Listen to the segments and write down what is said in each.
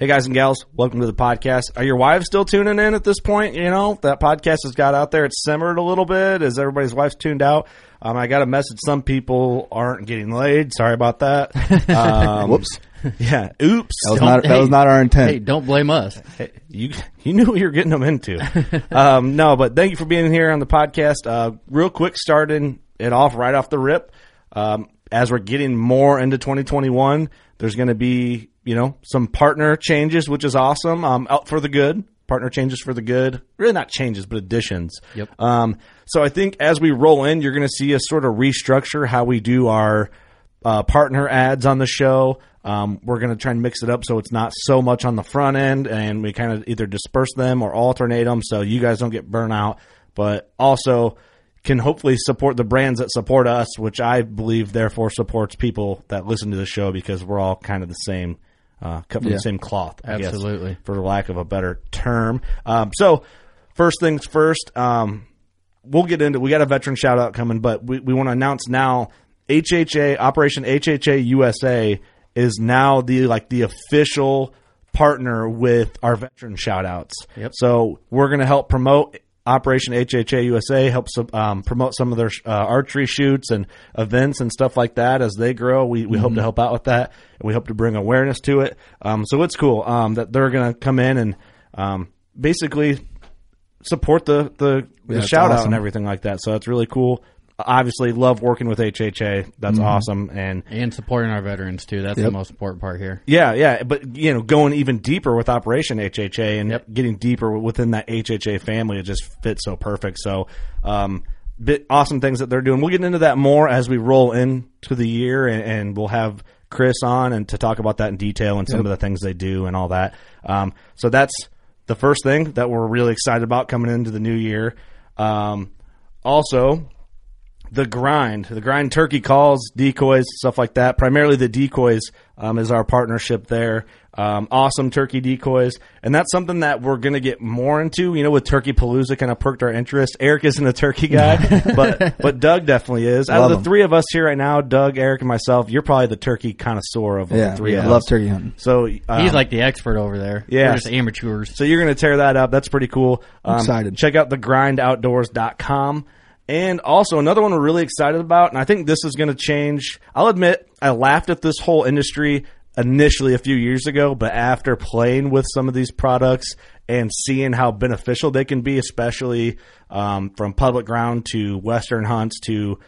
Hey guys and gals, welcome to the podcast. Are your wives still tuning in at this point? You know, that podcast has got out there. It's simmered a little bit as everybody's wives tuned out. Um, I got a message. Some people aren't getting laid. Sorry about that. Um, Whoops. Yeah. Oops. That was not that hey, was not our intent. Hey, don't blame us. Hey, you you knew what you were getting them into. um, no, but thank you for being here on the podcast. Uh, real quick, starting it off right off the rip. Um, as we're getting more into 2021, there's going to be you know some partner changes, which is awesome. Um, out for the good. Partner changes for the good. Really not changes, but additions. Yep. Um, so I think as we roll in, you're going to see us sort of restructure how we do our uh, partner ads on the show. Um, we're going to try and mix it up so it's not so much on the front end, and we kind of either disperse them or alternate them so you guys don't get burnt out, but also can hopefully support the brands that support us, which I believe therefore supports people that listen to the show because we're all kind of the same, uh, cut from Yeah. the same cloth. I guess, Absolutely. for lack of a better term. Um, so, first things first. Um, we'll get into we got a veteran shout out coming, but we, we want to announce now HHA Operation HHA USA is now the like the official partner with our veteran shout outs. Yep. So we're going to help promote Operation HHA USA, helps um, promote some of their uh, archery shoots and events and stuff like that as they grow. We, we hope to help out with that. And we hope to bring awareness to it. Um, so it's cool um, that they're going to come in and um, basically support the the, the Yeah, shout out and everything like that. So that's really cool. Obviously, love working with HHA. That's awesome. And And supporting our veterans too. That's the most important part here. yeah, yeah, but you know, going even deeper with Operation HHA and Yep. getting deeper within that HHA family, it just fits so perfect. So, um, bit awesome things that they're doing. We'll get into that more as we roll into the year, and, and we'll have Chris on and to talk about that in detail and some of the things they do and all that. Um, so that's the first thing that we're really excited about coming into the new year. Um, also, the grind, the grind turkey calls, decoys, stuff like that. Primarily the decoys um, is our partnership there. Um, awesome turkey decoys, and that's something that we're going to get more into. You know, with Turkey Palooza, kind of perked our interest. Eric isn't a turkey guy, but but Doug definitely is. Out Love of the him. three of us here right now, Doug, Eric, and myself, you're probably the turkey connoisseur of yeah, the three yeah, of I love turkey hunting. So um, He's like the expert over there. yeah. We're just amateurs. so you're going to tear that up. That's pretty cool. Um, excited. Check out thegrindoutdoors.com. And also another one we're really excited about, and I think this is going to change. I'll admit, I laughed at this whole industry initially a few years ago, but after playing with some of these products and seeing how beneficial they can be, especially um, from public ground to western hunts to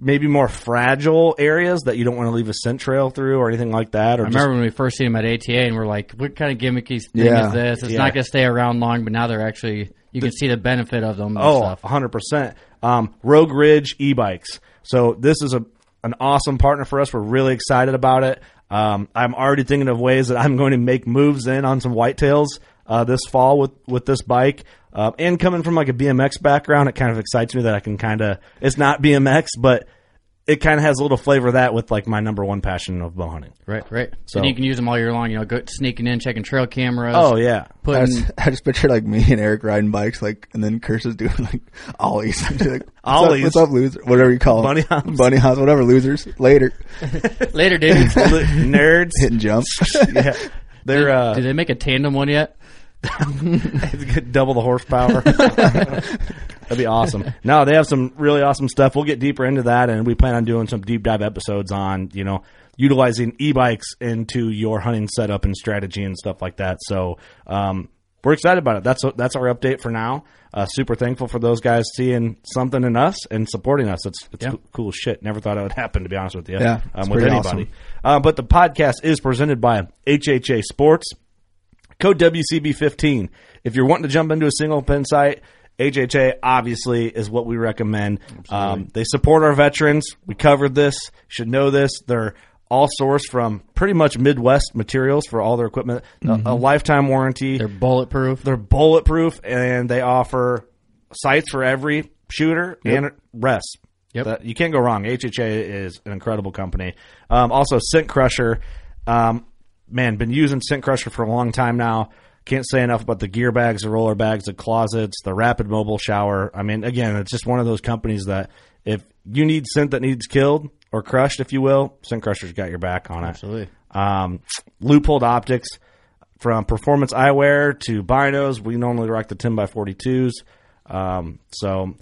maybe more fragile areas that you don't want to leave a scent trail through or anything like that. Or I just- remember when we first seen him at ATA, and we're like, "What kind of gimmicky thing Yeah. is this? It's Yeah. not going to stay around long." But now they're actually, you can see the benefit of them. And Oh, stuff. 100%. Um, Rogue Ridge e-bikes. So this is a an awesome partner for us. We're really excited about it. Um, I'm already thinking of ways that I'm going to make moves in on some whitetails uh, this fall with with this bike. Uh, and coming from like a BMX background, it kind of excites me that I can kind of. It's not BMX, but it kind of has a little flavor of that with like my number one passion of bow hunting. Right, right. So- and you can use them all year long. You know, go sneaking in, checking trail cameras. Oh yeah, I putting just, I just picture like me and Eric riding bikes, like, and then Curse is doing like ollies. I'm like, what's Ollies. Up, what's up, loser? Whatever you call them. Bunny hops. Bunny hops, whatever, losers. Later. later, dude. nerds. Hit and jump. yeah, they're uh, Did they make a tandem one yet? Double the horsepower. That'd be awesome. No, they have some really awesome stuff. We'll get deeper into that, and we plan on doing some deep dive episodes on you know utilizing e-bikes into your hunting setup and strategy and stuff like that. So um, we're excited about it. That's that's our update for now. Uh, super thankful for those guys seeing something in us and supporting us. It's it's Yeah. cool, shit. Never thought it would happen to be honest with you. Yeah, um, it's with anybody. awesome. Uh, but the podcast is presented by HHA Sports. Code WCB15. If you're wanting to jump into a single pin site, HHA obviously is what we recommend. Um, they support our veterans. We covered this. You should know this. They're all sourced from pretty much Midwest materials for all their equipment. A- A, lifetime warranty. They're bulletproof. They're bulletproof, and they offer sights for every shooter and rest. Yep. That- you can't go wrong. HHA is an incredible company. Um, also, Scent Crusher. Um, man, been using Scent Crusher for a long time now. Can't say enough about the gear bags, the roller bags, the closets, the rapid mobile shower. I mean, again, it's just one of those companies that if you need scent that needs killed or crushed, if you will, Scent Crusher's got your back on it. Absolutely. Um, Optics, from performance eyewear to binos, we normally rock the 10 by 42s. Um, so,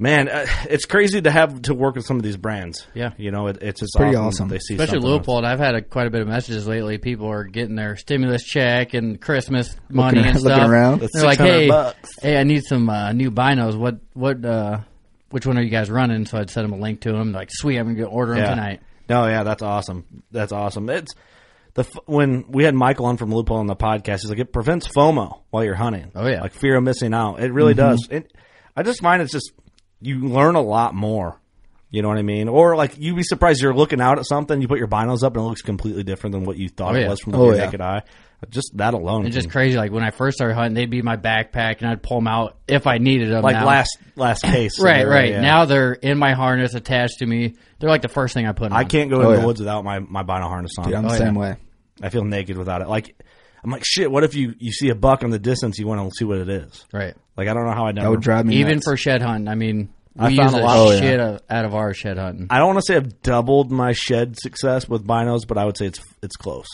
man, uh, it's crazy to have to work with some of these brands. Yeah. you know, it, it's just Pretty awesome. awesome. They see Especially something else. Leupold. I've had a, quite a bit of messages lately. People are getting their stimulus check and Christmas money and looking stuff. around. That's They're like, hey, bucks. hey, I need some uh, new binos. What, what, uh, which one are you guys running? So I'd send them a link to them. Like, sweet, I'm gonna go order them Yeah. tonight. No, yeah, that's awesome. That's awesome. It's the f- when we had Michael on from Leupold on the podcast. He's like, it prevents FOMO while you're hunting. Oh, yeah. like fear of missing out. It really does. It, I just find it's just you learn a lot more. You know what I mean? Or like you'd be surprised you're looking out at something, you put your binos up, and it looks completely different than what you thought Oh, it was from the Oh, yeah. naked eye. Just that alone, It's just crazy. Like when I first started hunting, they'd be my backpack, and I'd pull them out if I needed them. like now. last last case. right, scenario, right. yeah. Now they're in my harness, attached to me. They're like the first thing I put. On. I can't go Oh, into yeah. the woods without my my bino harness on. Dude, I'm Oh, the yeah. same way. I feel naked without it. Like I'm like shit. What if you you see a buck in the distance? You want to see what it is. Right. Like I don't know how I never. That would drive me Even nuts. for shed hunting, I mean, we I found a a lot- of shit of, out of our shed hunting. I don't want to say I've doubled my shed success with binos, but I would say it's it's close.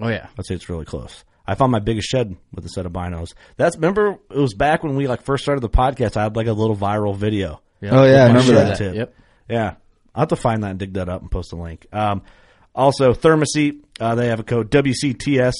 Oh yeah, I'd say it's really close. I found my biggest shed with a set of binos. That's remember it was back when we like first started the podcast. I had like a little viral video. Yep. Oh, yeah, I remember shed that. tip. Yep. Yeah, I'll have to find that and dig that up and post a link. Um, also, ThermaSeat, uh, they have a code WCTS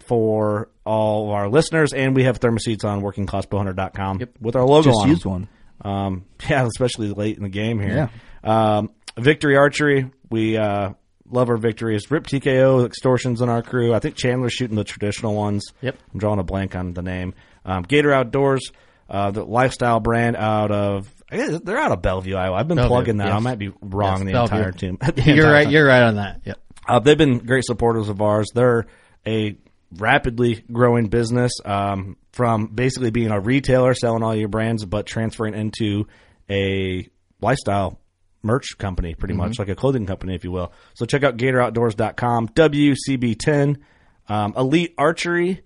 for all of our listeners, and we have ThermaSeats on workingclassbowhunter.com Yep. with our logo Just on. used 'em. one. Um, yeah, especially late in the game here. Um, Victory Archery, we uh, love our victories. Rip TKO Xtortions on our crew. I think Chandler's shooting the traditional ones. Yep. I'm drawing a blank on the name. Um, Gator Outdoors, uh, the lifestyle brand out of. They're out of Bellevue, Iowa. I've been Bellevue, plugging that. yes. I might be wrong Yes, the Bellevue. entire team. the you're entire right. time. You're right on that. Yep. Uh, they've been great supporters of ours. They're a rapidly growing business um, from basically being a retailer selling all your brands, but transferring into a lifestyle merch company, pretty much like a clothing company, if you will. So check out GatorOutdoors.com, WCB10, um, Elite Archery.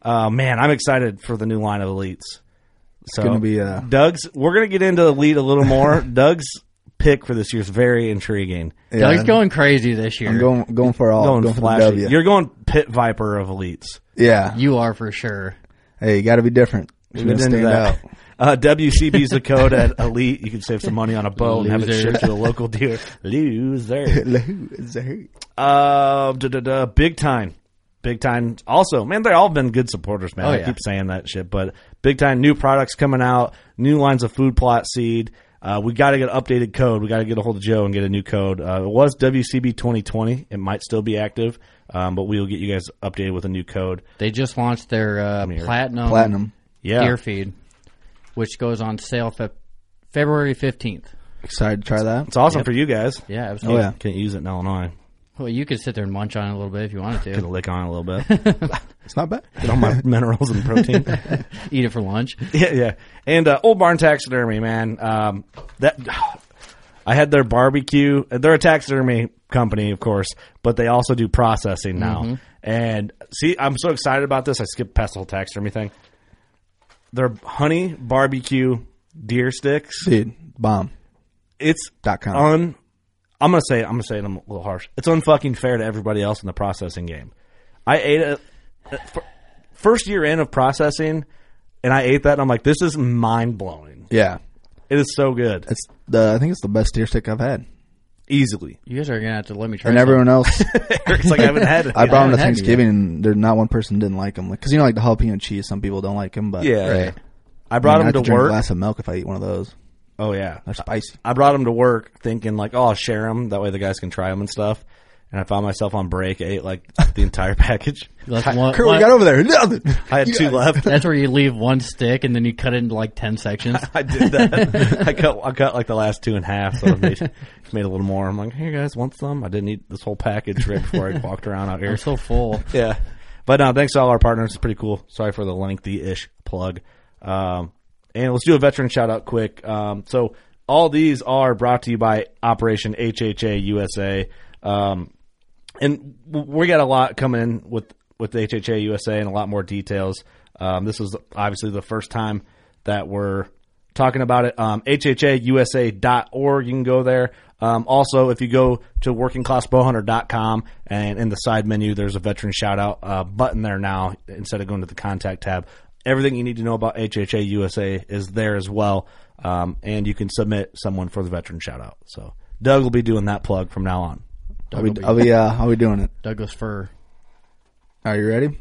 Uh, man, I'm excited for the new line of Elites. So gonna be, uh, Doug's. We're gonna get into Elite a little more. Doug's pick for this year is very intriguing. Yeah, Doug's going crazy this year. I'm going going for all. going Going, for flashy. W. You're going pit viper of elites. yeah. You are for sure. hey, you got to be different. You're gonna been into stand that. out. Uh, WCB's the code at elite. You can save some money on a bow and have it shipped to a local dealer. Loser. Loser. Uh, da, da, da, Big Tine. Big Tine. Also, man, they've all been good supporters, man. Oh, I yeah. keep saying that shit, but Big Tine new products coming out, new lines of food plot seed. Uh, we got to get an updated code. We got to get a hold of Joe and get a new code. Uh, it was WCB 2020. It might still be active, um, but we will get you guys updated with a new code. They just launched their uh, platinum Platinum. Yeah. deer feed, which goes on sale fe- February fifteenth. Excited to try that. It's awesome Yep. for you guys. Yeah, absolutely. Oh, yeah. Can't use it in Illinois. Well, you could sit there and munch on it a little bit if you wanted Gonna to. lick on it a little bit. It's not bad. Get all my minerals and protein. Eat it for lunch. yeah, yeah. And uh, Old Barn Taxidermy, man. Um, that I had their barbecue. They're a taxidermy company, of course, but they also do processing now. And see, I'm so excited about this. I skipped past the whole taxidermy thing. Their honey barbecue deer sticks. Dude, bomb. It's Dot com. Un. I'm gonna say. I'm gonna say it. I'm a little harsh. It's unfucking fair to everybody else in the processing game. I ate it uh, first year in of processing, and I ate that. and I'm like, this is mind blowing. Yeah. It is so good. It's the I think it's the best deer stick I've had. Easily. You guys are gonna have to let me try. And some. everyone else, It's like I haven't had it. I brought them to Thanksgiving, and there's not one person didn't like them. Like, Because you know, like the jalapeno cheese, some people don't like them, but Yeah. Right. I brought I mean, I them have to drink a work. glass of milk if I eat one of those. Oh yeah. They're spicy. I brought them to work thinking like, oh, I'll share them. That way the guys can try them and stuff. And I found myself on break. I ate like the entire package. That's one- Kurt, one- we got over there. Nothing. I had two left. That's where you leave one stick and then you cut it into like ten sections. I did that. I cut. I cut like the last two in half, so I made, made a little more. I'm like, hey guys, want some? I didn't eat this whole package right before I walked around out here. I'm so full. yeah. But no, thanks to all our partners. It's pretty cool. Sorry for the lengthy-ish plug. Um, and let's do a veteran shout out quick. Um, so all these are brought to you by Operation HHA USA. Um, and we got a lot coming in with with HHA USA and a lot more details. Um, this is obviously the first time that we're talking about it. Um, HHAUSA.org, you can go there. Um, also, if you go to workingclassbowhunter.com and in the side menu, there's a veteran shout out uh, button there now instead of going to the contact tab. Everything you need to know about HHA USA is there as well. Um, and you can submit someone for the veteran shout out. So Doug will be doing that plug from now on. Are we, are we, uh, how we doing it? Douglas fur. Are you ready?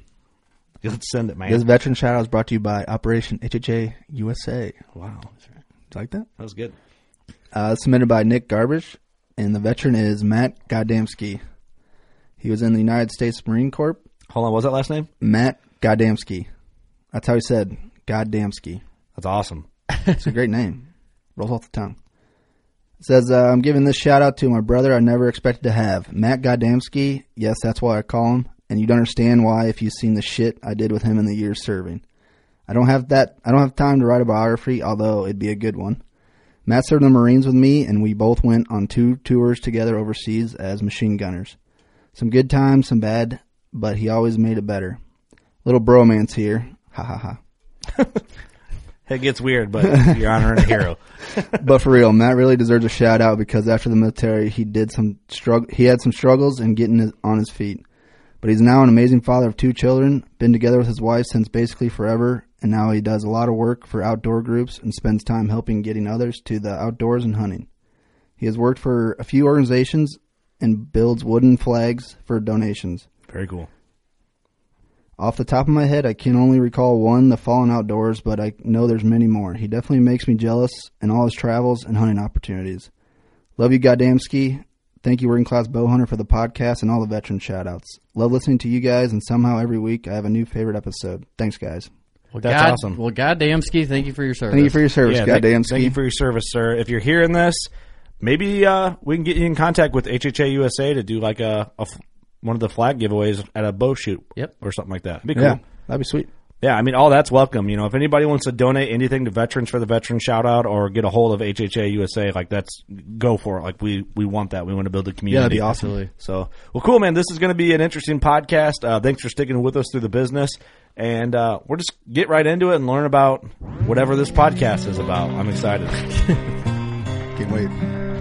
Let's send it, man. This veteran shout out is brought to you by Operation HHA USA. wow. Did you like that? That was good. Uh, submitted by Nick Garbage, and the veteran is Matt Goddamski. He was in the United States Marine Corps. Hold on, what was that last name? Matt Goddamski. That's how he said Goddamski. That's awesome. It's a great name. Rolls off the tongue. It says, uh, I'm giving this shout out to my brother I never expected to have. Matt Goddamski. Yes, that's why I call him. And you'd understand why if you've seen the shit I did with him in the years serving. I don't have that, I don't have time to write a biography, although it'd be a good one. Matt served in the Marines with me, and we both went on two tours together overseas as machine gunners. Some good times, some bad, but he always made it better. Little bromance here. Ha ha ha. It gets weird, but you're honoring a hero. but for real, Matt really deserves a shout out because after the military, he did some struggle. He had some struggles in getting his, on his feet, but he's now an amazing father of two children. Been together with his wife since basically forever, and now he does a lot of work for outdoor groups and spends time helping getting others to the outdoors and hunting. He has worked for a few organizations and builds wooden flags for donations. Very cool. Off the top of my head, I can only recall one, the Fallen Outdoors, but I know there's many more. He definitely makes me jealous in all his travels and hunting opportunities. Love you, goddamn ski. Thank you, Working Class Bow Hunter, for the podcast and all the veteran shout outs. Love listening to you guys, and somehow every week I have a new favorite episode. Thanks, guys. Well, That's God, awesome. Well, goddamn ski, thank you for your service. Thank you for your service, Yeah, goddamn thank, ski. thank you for your service, sir. If you're hearing this, maybe uh, we can get you in contact with HHA USA to do like a, a f- one of the flag giveaways at a bow shoot. Yep. or something like that. It'd be cool. yeah, that'd be sweet. Yeah, I mean, all that's welcome. You know, if anybody wants to donate anything to veterans for the veteran shout out or get a hold of HHA USA, like that's go for it. Like we we want that. We want to build a community. Yeah, that'd be awesome. Absolutely. So, well, cool, man. This is going to be an interesting podcast. Uh, thanks for sticking with us through the business, and uh, we'll just get right into it and learn about whatever this podcast is about. I'm excited. Can't wait.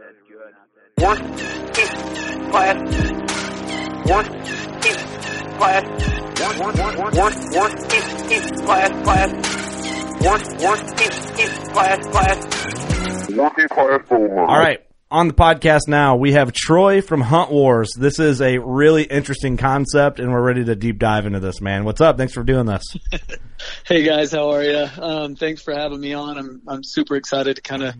Working class, working class, work, work, work, work, working class, class, work, working class, class, working class. All right. On the podcast now, we have Troy from Hunt Warz. This is a really interesting concept, and we're ready to deep dive into this, man. What's up? Thanks for doing this. Hey guys, how are you? Um, thanks for having me on. I'm I'm super excited to kind of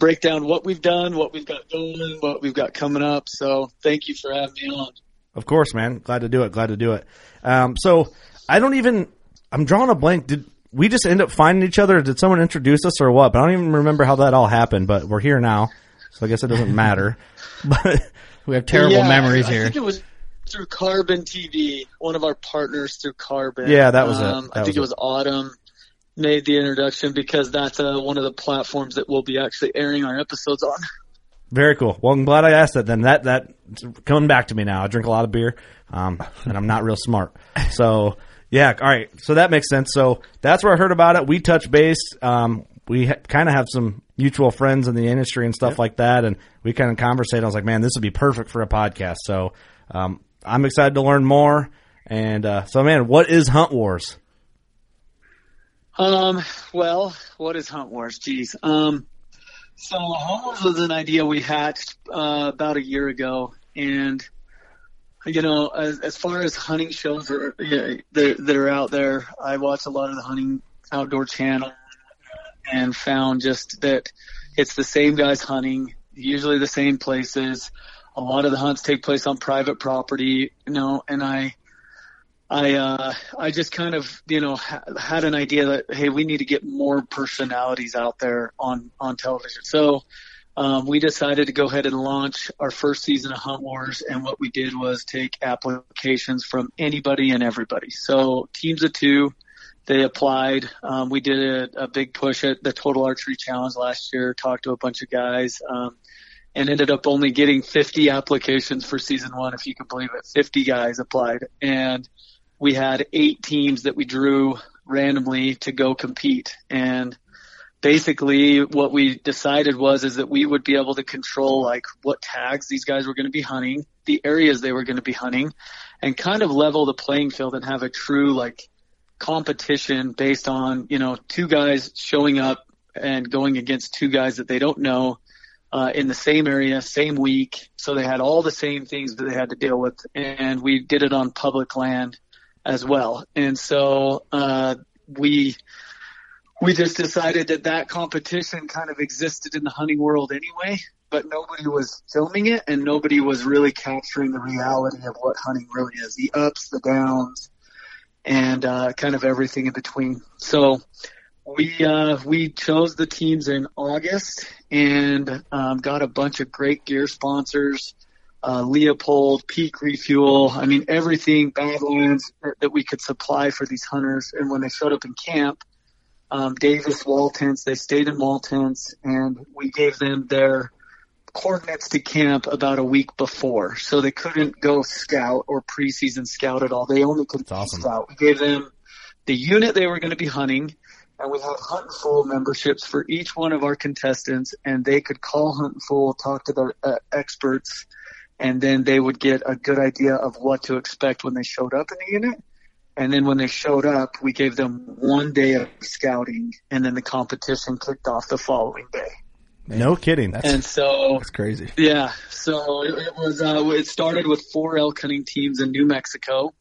break down what we've done, what we've got going, what we've got coming up. So thank you for having me on. Of course, man. Glad to do it. Glad to do it. Um, so I don't even. I'm drawing a blank. Did we just end up finding each other? Did someone introduce us or what? But I don't even remember how that all happened. But we're here now, so I guess it doesn't matter. But We have terrible Yeah, memories I here. think it was through Carbon TV, one of our partners through Carbon. Yeah, that was it. Um, I think was it was Autumn made the introduction because that's uh, one of the platforms that we'll be actually airing our episodes on. very cool. Well, I'm glad I asked that. Then that that coming back to me now. I drink a lot of beer, um, and I'm not real smart. So yeah, all right. So that makes sense. So that's where I heard about it. We touch base. Um, we ha- kind of have some mutual friends in the industry and stuff like that, and we kind of conversated. I was like, man, this would be perfect for a podcast. So um, I'm excited to learn more. And uh, so, man, what is Hunt Warz? Um, well, what is Hunt Warz? Jeez. Um, so Hunt Warz was an idea we hatched uh, about a year ago, and you know, as, as far as hunting shows that, that are out there, I watch a lot of the hunting outdoor channel and found just that it's the same guys hunting, usually the same places. A lot of the hunts take place on private property, you know, and I, I uh, I just kind of you know ha- had an idea that hey we need to get more personalities out there on on television. So um, we decided to go ahead and launch our first season of Hunt Warz, and what we did was take applications from anybody and everybody. So teams of two, they applied. Um, we did a, a big push at the Total Archery Challenge last year. Talked to a bunch of guys. Um, and ended up only getting 50 applications for season one, if you can believe it. 50 guys applied. And we had eight teams that we drew randomly to go compete. And basically what we decided was is that we would be able to control like what tags these guys were going to be hunting, the areas they were going to be hunting, and kind of level the playing field and have a true like competition based on, you know, two guys showing up and going against two guys that they don't know uh, in the same area, same week. So they had all the same things that they had to deal with, and we did it on public land as well. And so uh, we we just decided that that competition kind of existed in the hunting world anyway, but nobody was filming it, and nobody was really capturing the reality of what hunting really is: the ups, the downs, and uh, kind of everything in between. So we uh, we chose the teams in August and um, got a bunch of great gear sponsors, uh, Leupold, Peak Refuel. I mean everything Badlands that, that we could supply for these hunters. And when they showed up in camp, um, Davis wall tents, they stayed in wall tents, and we gave them their coordinates to camp about a week before, so they couldn't go scout or preseason scout at all. They only could awesome. scout. We gave them the unit they were going to be hunting and we had Huntin' Fool memberships for each one of our contestants, and they could call Huntin' Fool, talk to their uh, experts, and then they would get a good idea of what to expect when they showed up in the unit. And then when they showed up, we gave them one day of scouting, and then the competition kicked off the following day. No kidding. And so That's crazy. yeah, so it, it was. Uh, it started with four elk hunting teams in New Mexico,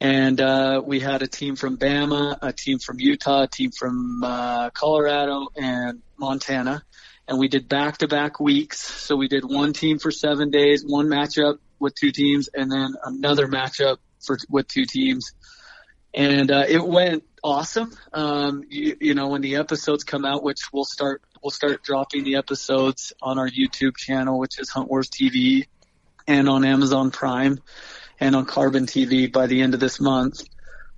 and uh, we had a team from Bama, a team from Utah, a team from uh, Colorado, and Montana. And we did back-to-back weeks. So we did one team for seven days, one matchup with two teams, and then another matchup for with two teams. And uh, it went awesome. Um, you, you know, when the episodes come out, which we'll start we'll start dropping the episodes on our YouTube channel, which is Hunt Warz TV, and on Amazon Prime and on Carbon TV by the end of this month.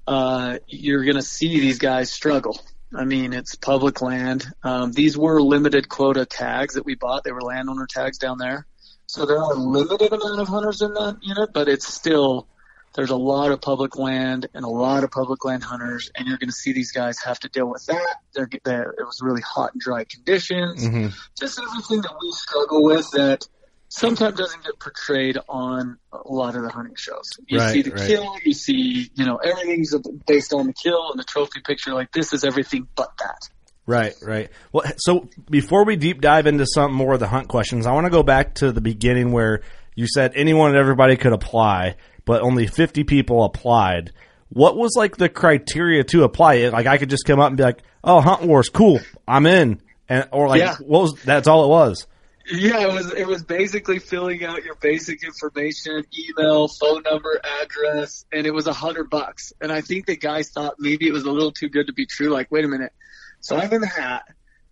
Uh, you're to see these guys struggle. I mean, it's public land. Um, these were limited quota tags that we bought. They were landowner tags down there. So there are a limited amount of hunters in that unit, but it's still there's a lot of public land and a lot of public land hunters, and you're going to see these guys have to deal with that. They're, they're, it was really hot and dry conditions, Mm-hmm. just everything that we struggle with that sometimes doesn't get portrayed on a lot of the hunting shows. You Right, see the right. kill, you see, you know, everything's based on the kill and the trophy picture. Like this is everything but that. Right, right. Well, so before we deep dive into some more of the hunt questions, I want to go back to the beginning where you said anyone and everybody could apply, but only 50 people applied. What was like the criteria to apply? Like I could just come up and be like, "Oh, Hunt Warz, cool, I'm in," and or like, Yeah. what was that's all it was. Yeah, it was it was basically filling out your basic information, email, phone number, address, and it was a hundred bucks. And I think the guys thought maybe it was a little too good to be true. Like, wait a minute. So I'm in the hat.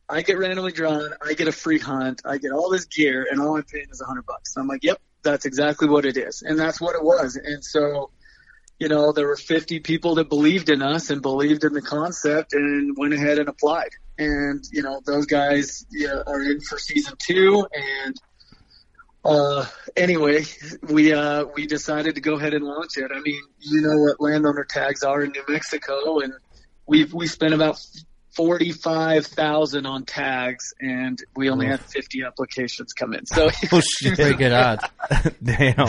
I get randomly drawn. I get a free hunt. I get all this gear, and all I'm paying is a hundred bucks. I'm like, yep, that's exactly what it is, and that's what it was. And so, you know, there were 50 people that believed in us and believed in the concept, and went ahead and applied. And you know, those guys you know, are in for season two, and uh, anyway, we uh, we decided to go ahead and launch it. I mean, you know what landowner tags are in New Mexico, and we we spent about forty five thousand on tags, and we only had fifty applications come in. So Oh shit! Pretty good odds. Damn.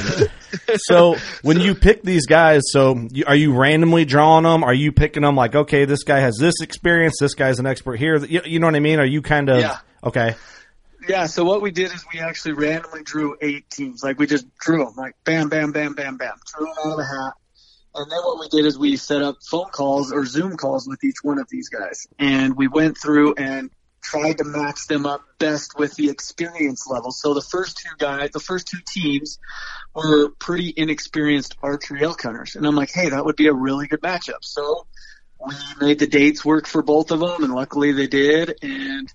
so when you pick these guys, so you, are you randomly drawing them? Are you picking them like, okay, this guy has this experience, this guy's an expert here? You, you know what I mean? Are you kind of Yeah. okay? Yeah, so what we did is we actually randomly drew eight teams. Like we just drew them, like bam, bam, bam, bam, bam, drew them out of the hat. And then what we did is we set up phone calls or Zoom calls with each one of these guys, and we went through and tried to match them up best with the experience level. So the first two guys, the first two teams, were pretty inexperienced archery elk hunters, and I'm like, hey, that would be a really good matchup. So we made the dates work for both of them, and luckily they did. And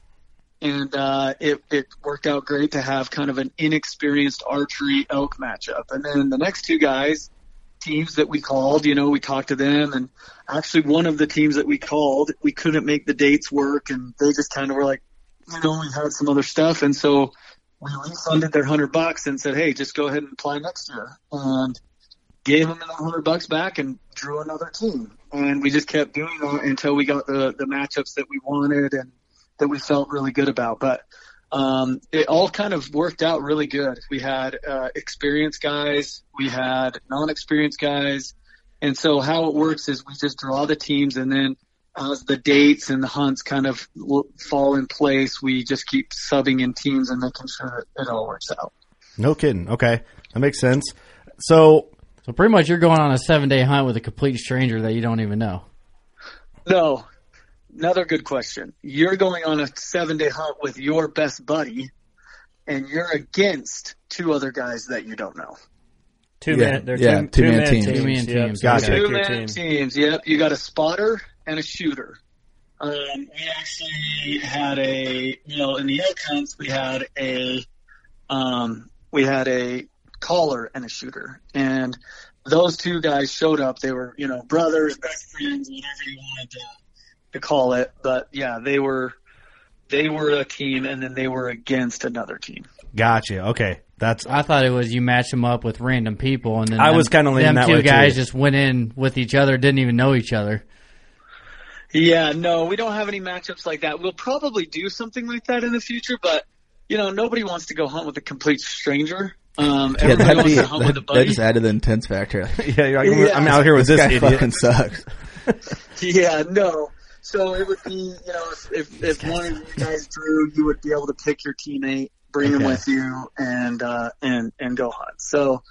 and uh, it it worked out great to have kind of an inexperienced archery elk matchup. And then the next two guys, teams that we called, you know, we talked to them, and actually one of the teams that we called, we couldn't make the dates work, and they just kind of were like, you know, we had some other stuff, and so we refunded their hundred bucks and said, hey, just go ahead and apply next year, and gave them the hundred bucks back and drew another team, and we just kept doing that until we got the the matchups that we wanted and that we felt really good about. But um, it all kind of worked out really good. We had uh, experienced guys, we had non-experienced guys, and so how it works is we just draw the teams, and then as the dates and the hunts kind of fall in place, we just keep subbing in teams and making sure that it all works out. No kidding. Okay, that makes sense. So So pretty much you're going on a seven day hunt with a complete stranger that you don't even know. No, another good question. You're going on a seven day hunt with your best buddy, and you're against two other guys that you don't know. Two Yeah, man, they're yeah, two, two-man two-man teams. teams. Two-man Yep, teams. so Gotcha. Two man team. teams. Yep, you got a spotter and a shooter. Um, we actually had a, you know, in the elk hunts we had a, um, we had a caller and a shooter, and those two guys showed up. They were, you know, brothers, best friends, whatever you wanted to, to call it. But yeah, they were, they were a team, and then they were against another team. gotcha. Okay, that's I thought it was you match them up with random people, and then I them- was kinda leaning them that two way, too. guys just went in with each other, didn't even know each other. Yeah, no, we don't have any matchups like that. We'll probably do something like that in the future, but you know, nobody wants to go hunt with a complete stranger. Um, Yeah, everybody that'd wants be to with a that, that buddy. just added the intense factor. yeah. You're like, Yeah. I'm out here with this, guy idiot. fucking sucks. Yeah, no. So it would be, you know, if if, if one of you guys drew, you would be able to pick your teammate, bring him with you, and uh, and and go hunt. So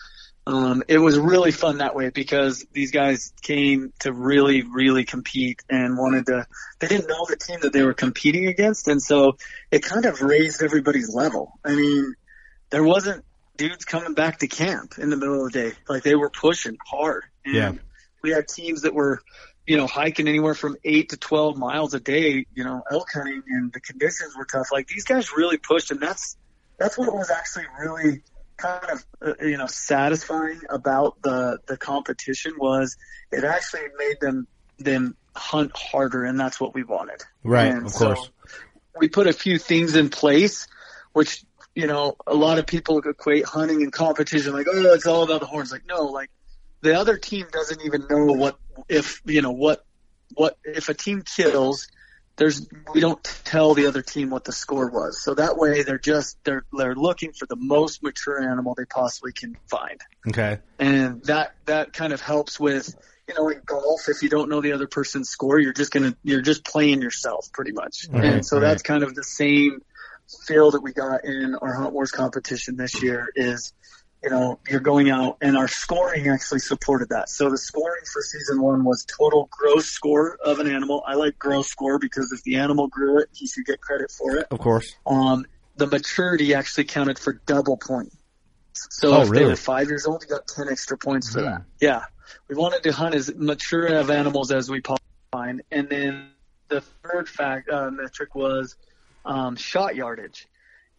um, it was really fun that way because these guys came to really, really compete and wanted to. They didn't know the team that they were competing against, and so it kind of raised everybody's level. I mean, there wasn't dudes coming back to camp in the middle of the day like they were pushing hard. And Yeah. we had teams that were you know, hiking anywhere from eight to 12 miles a day, you know, elk hunting and the conditions were tough. Like these guys really pushed and that's, that's what was actually really kind of, uh, you know, satisfying about the, the competition was it actually made them, them hunt harder and that's what we wanted. Right, And of so course. we put a few things in place, which, you know, a lot of people equate hunting and competition like, oh, it's all about the horns. Like, no, like, the other team doesn't even know what if you know what what if a team kills there's we don't tell the other team what the score was so that way they're just they're they're looking for the most mature animal they possibly can find Okay. and that that kind of helps with you know in golf if you don't know the other person's score you're just gonna you're just playing yourself pretty much Right, and so right. that's kind of the same feel that we got in our Hunt Warz competition this year is you know you're going out and our scoring actually supported that so the scoring for season one was total gross score of an animal i like gross score because if the animal grew it he should get credit for it Of course. um, the maturity actually counted for double points. So Oh, if they were five years old, you got 10 extra points for that. Yeah. We wanted to hunt as mature of animals as we possibly find. And then the third fact, uh, metric was, um, shot yardage.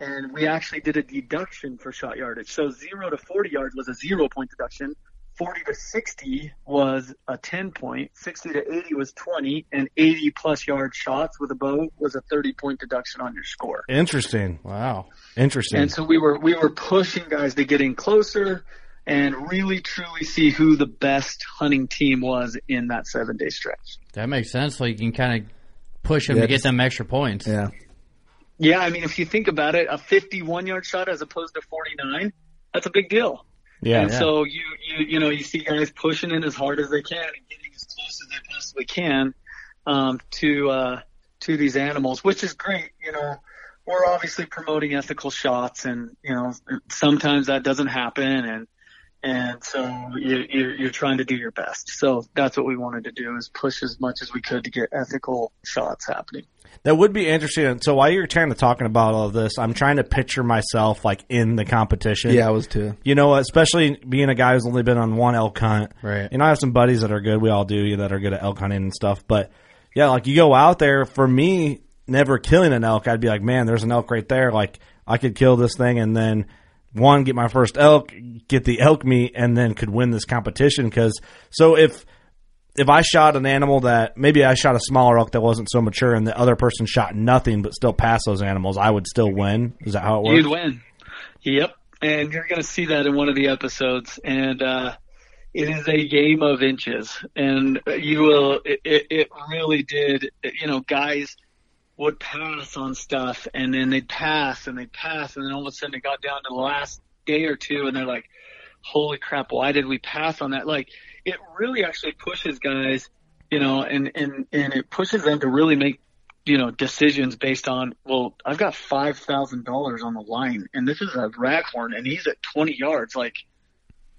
And we actually did a deduction for shot yardage. So zero to 40 yards was a zero point deduction. 40 to 60 was a 10 point, 60 to 80 was 20, and 80 plus yard shots with a bow was a 30 point deduction on your score. Interesting. Wow. Interesting. And so we were we were pushing guys to get in closer and really truly see who the best hunting team was in that seven day stretch. That makes sense. So you can kind of push them Yeah, to get them extra points. Yeah. Yeah, I mean if you think about it, a 51 yard shot as opposed to 49, that's a big deal. yeah. and so you you you know you see guys pushing in as hard as they can and getting as close as they possibly can um, to uh, to these animals, which is great. You know, we're obviously promoting ethical shots, and you know sometimes that doesn't happen, and and so you, you're, you're trying to do your best. So that's what we wanted to do is push as much as we could to get ethical shots happening. That would be interesting. So while you're kind of talking about all of this, I'm trying to picture myself like in the competition. Yeah, I was too. You know, especially being a guy who's only been on one elk hunt. Right. You know, I have some buddies that are good. We all do you know, that are good at elk hunting and stuff. But yeah, like you go out there. For me, never killing an elk, I'd be like, man, there's an elk right there. Like I could kill this thing and then one get my first elk, get the elk meat, and then could win this competition. Because so if if I shot an animal that maybe I shot a smaller elk that wasn't so mature, and the other person shot nothing but still passed those animals, I would still win. Is that how it works? You'd win. Yep. And you're going to see that in one of the episodes. And, uh, it is a game of inches and you will, it, it, it really did, you know, guys would pass on stuff and then they'd pass and they'd pass and then all of a sudden it got down to the last day or two and they're like, holy crap, why did we pass on that? Like it really actually pushes guys, you know, and, and, and it pushes them to really make you know, decisions based on, well, I've got five thousand dollars on the line, and this is a raghorn, and he's at twenty yards. Like,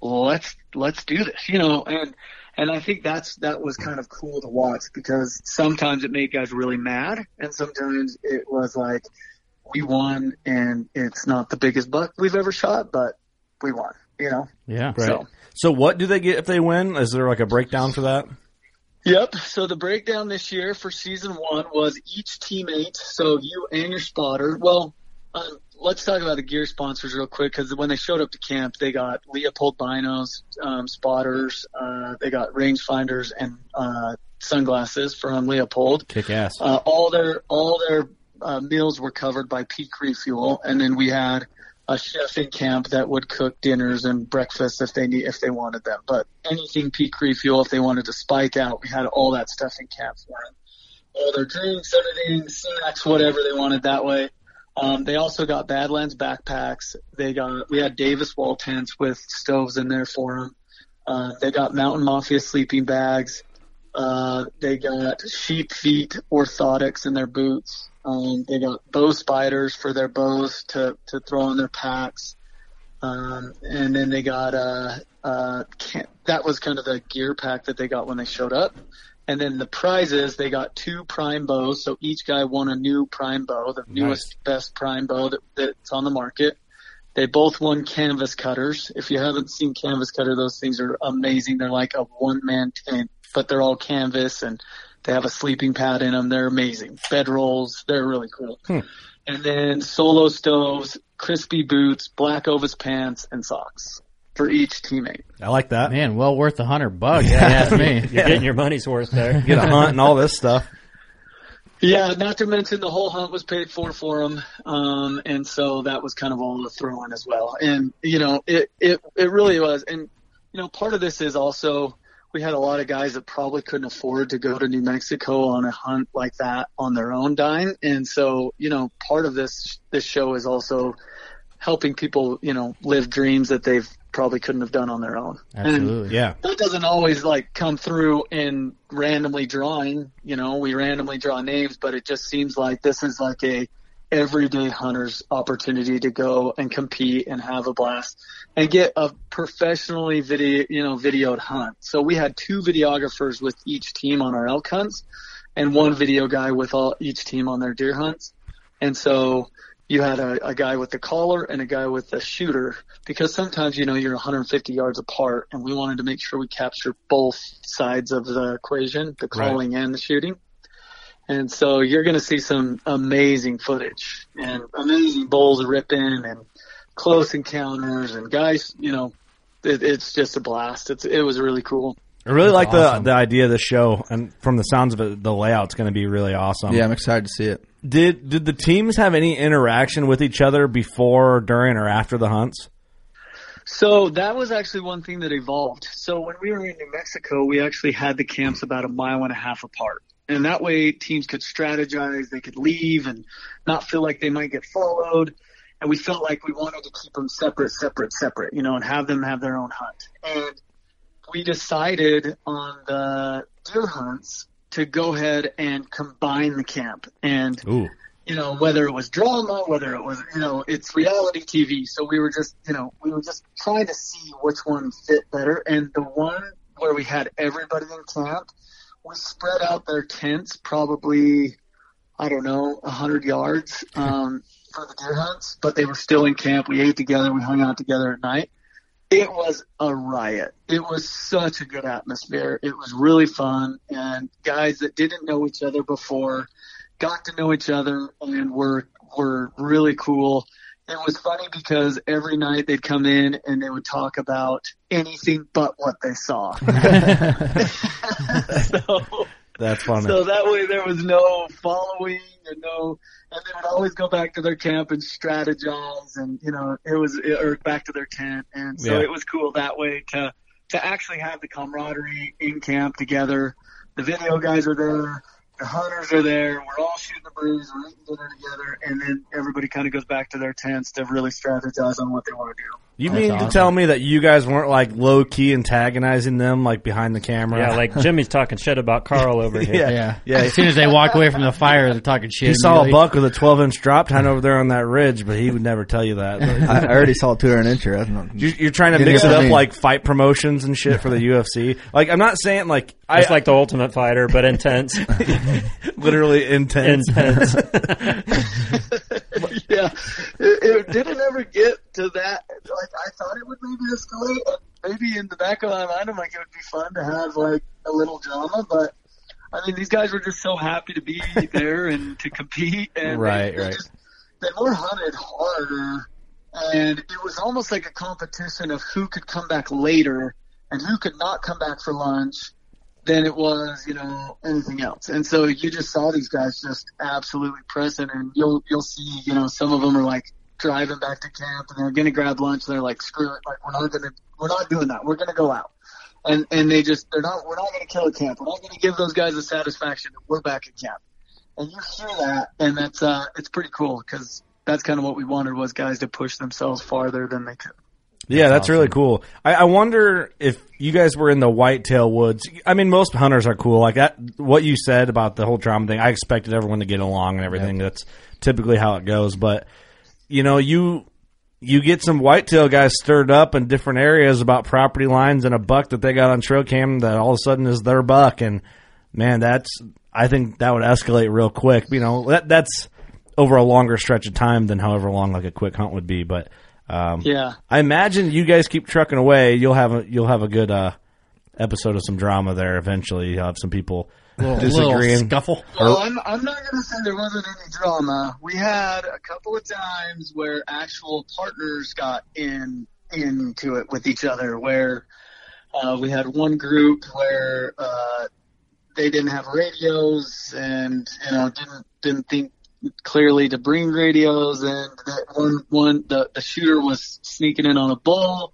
let's let's do this, you know. And and I think that's that was kind of cool to watch because sometimes it made guys really mad, and sometimes it was like we won, and it's not the biggest buck we've ever shot, but we won, you know. Yeah. Right. So. So what do they get if they win? Is there like a breakdown for that? Yep. So the breakdown this year for season one was each teammate, so you and your spotter. Well, um, let's talk about the gear sponsors real quick because when they showed up to camp, they got Leupold binos, um, spotters, uh, they got rangefinders and uh, sunglasses from Leupold. Kick ass. Uh, all their all their uh, meals were covered by Peak Refuel, and then we had a chef in camp that would cook dinners and breakfasts if they need if they wanted them. But anything Peak Refuel, if they wanted to spike out, we had all that stuff in camp for them. All their drinks, everything, snacks, whatever they wanted that way. Um, they also got Badlands backpacks. They got we had Davis wall tents with stoves in there for them. Uh, they got Mountain Mafia sleeping bags. Uh, they got sheep feet orthotics in their boots. Um, they got bow spiders for their bows to, to throw in their packs. Um, and then they got, uh, uh, that was kind of the gear pack that they got when they showed up. And then the prizes, they got two prime bows. So each guy won a new prime bow, the newest, best prime bow that, that's on the market. They both won canvas cutters. If you haven't seen canvas cutter, those things are amazing. They're like a one man tent, but they're all canvas and they have a sleeping pad in them. They're amazing. Bed rolls. They're really cool. Hmm. And then solo stoves, Crispi boots, black Ovis pants, and socks for each teammate. I like that. Man, well worth a hundred bucks. Yeah, you ask me. You're getting your money's worth there. Get a hunt and all this stuff. Yeah, not to mention the whole hunt was paid for for them, um, and so that was kind of all the throw in as well. And you know, it it it really was. And you know, part of this is also we had a lot of guys that probably couldn't afford to go to New Mexico on a hunt like that on their own dime. And so, you know, part of this, this show is also helping people, you know, live dreams that they've probably couldn't have done on their own. And Absolutely. Yeah. that doesn't always like come through in randomly drawing. You know, we randomly draw names, but it just seems like this is like a everyday hunter's opportunity to go and compete and have a blast and get a professionally video, you know, videoed hunt. So we had two videographers with each team on our elk hunts and one video guy with all each team on their deer hunts. And so you had a, a guy with the caller and a guy with the shooter because sometimes you know you're 150 yards apart and we wanted to make sure we capture both sides of the equation the calling and the shooting. And so you're going to see some amazing footage and amazing bulls ripping and close encounters and guys you know it, it's just a blast. It's it was really cool I really like awesome. the the idea of the show, and from the sounds of it, the layout's going to be really awesome. yeah, I'm excited to see it. Did did the teams have any interaction with each other before, during, or after the hunts? So that was actually one thing that evolved. So when we were in New Mexico, we actually had the camps about a mile and a half apart. And that way teams could strategize, they could leave and not feel like they might get followed. And we felt like we wanted to keep them separate, separate, separate, you know, and have them have their own hunt. And we decided on the deer hunts to go ahead and combine the camp. And Ooh, you know, whether it was drama, whether it was, you know, it's reality TV. So we were just, you know, we were just trying to see which one fit better. And the one where we had everybody in camp, we spread out their tents probably, I don't know, a hundred yards, um, for the deer hunts, but they were still in camp. We ate together. We hung out together at night. It was a riot. It was such a good atmosphere. It was really fun and guys that didn't know each other before got to know each other and were were really cool. It was funny because every night they'd come in and they would talk about anything but what they saw. so, that's funny. so that way there was no following and no, and they would always go back to their camp and strategize and, you know, it was, or back to their tent. And so Yeah. it was cool that way to, to actually have the camaraderie in camp together. The video guys are there. The hunters are there. We're all shooting the breeze. We're eating dinner together. And then everybody kind of goes back to their tents to really strategize on what they want to do. You That's mean to tell me that you guys weren't like low key antagonizing them, like behind the camera? Yeah, like Jimmy's talking shit about Carl over here. yeah, Yeah. yeah. As soon as they walk away from the fire, they're talking shit. He saw a immediately. buck with a 12 inch drop tine over there on that ridge, but he would never tell you that. I, I already saw a two hundred incher. That's not- You're, you're trying to mix it up me. like fight promotions and shit for the UFC. Like I'm not saying like I It's like the Ultimate Fighter, but intense. literally intense. intense. yeah, it, it didn't ever get to that. Like I thought it would maybe escalate. Maybe in the back of my mind, I'm like, it would be fun to have like a little drama. But I mean, these guys were just so happy to be there and to compete. And Right, they, they right. Just, they were hunted harder, and it was almost like a competition of who could come back later and who could not come back for lunch than it was, you know, anything else. And so you just saw these guys just absolutely present and you'll, you'll see, you know, some of them are like driving back to camp and they're going to grab lunch. They're like, screw it. Like, we're not going to, we're not doing that. We're going to go out. And, and they just, they're not, we're not going to kill a camp. We're not going to give those guys the satisfaction that we're back at camp. And you hear that and that's, uh, it's pretty cool because that's kind of what we wanted was guys to push themselves farther than they could. Yeah, that's really cool. I, I wonder if you guys were in the whitetail woods. I mean, most hunters are cool. Like that, what you said about the whole trauma thing. I expected everyone to get along and everything. That's typically how it goes. But you know, you you get some whitetail guys stirred up in different areas about property lines and a buck that they got on trail cam that all of a sudden is their buck. And man, that's I think that would escalate real quick. You know, that that's over a longer stretch of time than however long like a quick hunt would be. But um, Yeah. I imagine you guys keep trucking away. You'll have a you'll have a good uh, episode of some drama there. Eventually, you'll have some people Little, disagreeing. little scuffle. Well, I'm, I'm not going to say there wasn't any drama. We had a couple of times where actual partners got in into it with each other. Where uh, we had one group where uh, they didn't have radios and you know didn't didn't think clearly to bring radios, and that one one the the shooter was sneaking in on a ball.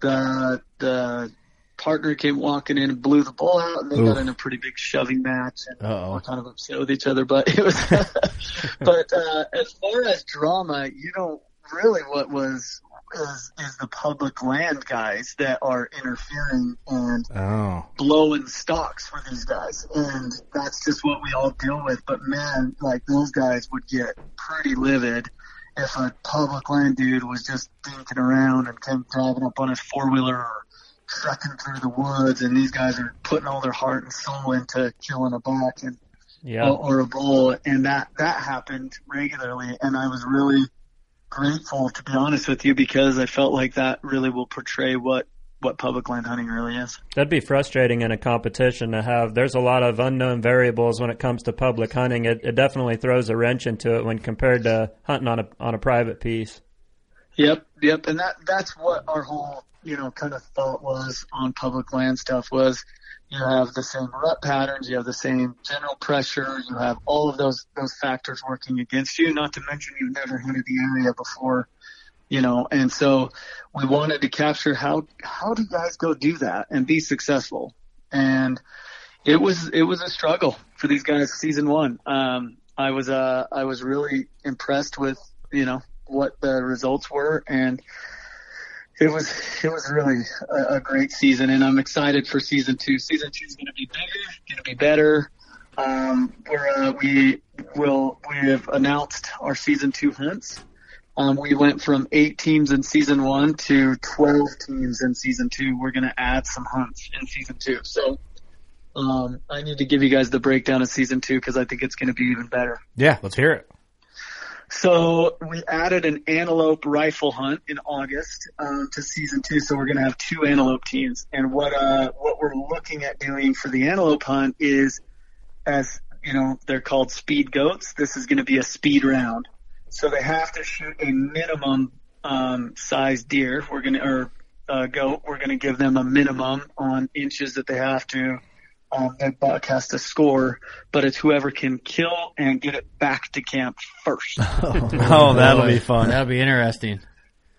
the the partner came walking in and blew the ball out, and they got in a pretty big shoving match. And Uh-oh. we're kind of upset with each other, but it was. but uh, as far as drama, you know, really what was is is the public land guys that are interfering and Oh. blowing stocks for these guys. And that's just what we all deal with. But man, like those guys would get pretty livid if a public land dude was just dinking around and came driving up on his four wheeler or trekking through the woods and these guys are putting all their heart and soul into killing a buck and Yeah. or, or a bull and that that happened regularly and I was really grateful to be honest with you because I felt like that really will portray what what public land hunting really is. That'd be frustrating in a competition to have. There's a lot of unknown variables when it comes to public hunting. It, it definitely throws a wrench into it when compared to hunting on a on a private piece. Yep, yep, and that that's what our whole you know kind of thought was on public land stuff was you have the same rut patterns, you have the same general pressure, you have all of those those factors working against you. Not to mention you've never hunted the area before, you know, and so we wanted to capture how how do guys go do that and be successful, and it was it was a struggle for these guys season one. Um, I was uh I was really impressed with you know what the results were and it was it was really a, a great season and I'm excited for season two. Season two is going to be bigger, going to be better. Um, we're, uh, we will we have announced our season two hunts. Um, we went from eight teams in season one to 12 teams in season two. We're going to add some hunts in season two. So, um, I need to give you guys the breakdown of season two because I think it's going to be even better. Yeah, let's hear it. So we added an antelope rifle hunt in August um, to season two. So we're going to have two antelope teams. And what uh, what we're looking at doing for the antelope hunt is, as you know, they're called speed goats. This is going to be a speed round. So they have to shoot a minimum um, size deer. We're going to or uh, goat. We're going to give them a minimum on inches that they have to. Um, that buck has to score, but it's whoever can kill and get it back to camp first. Oh, that'll be fun. That'll be interesting.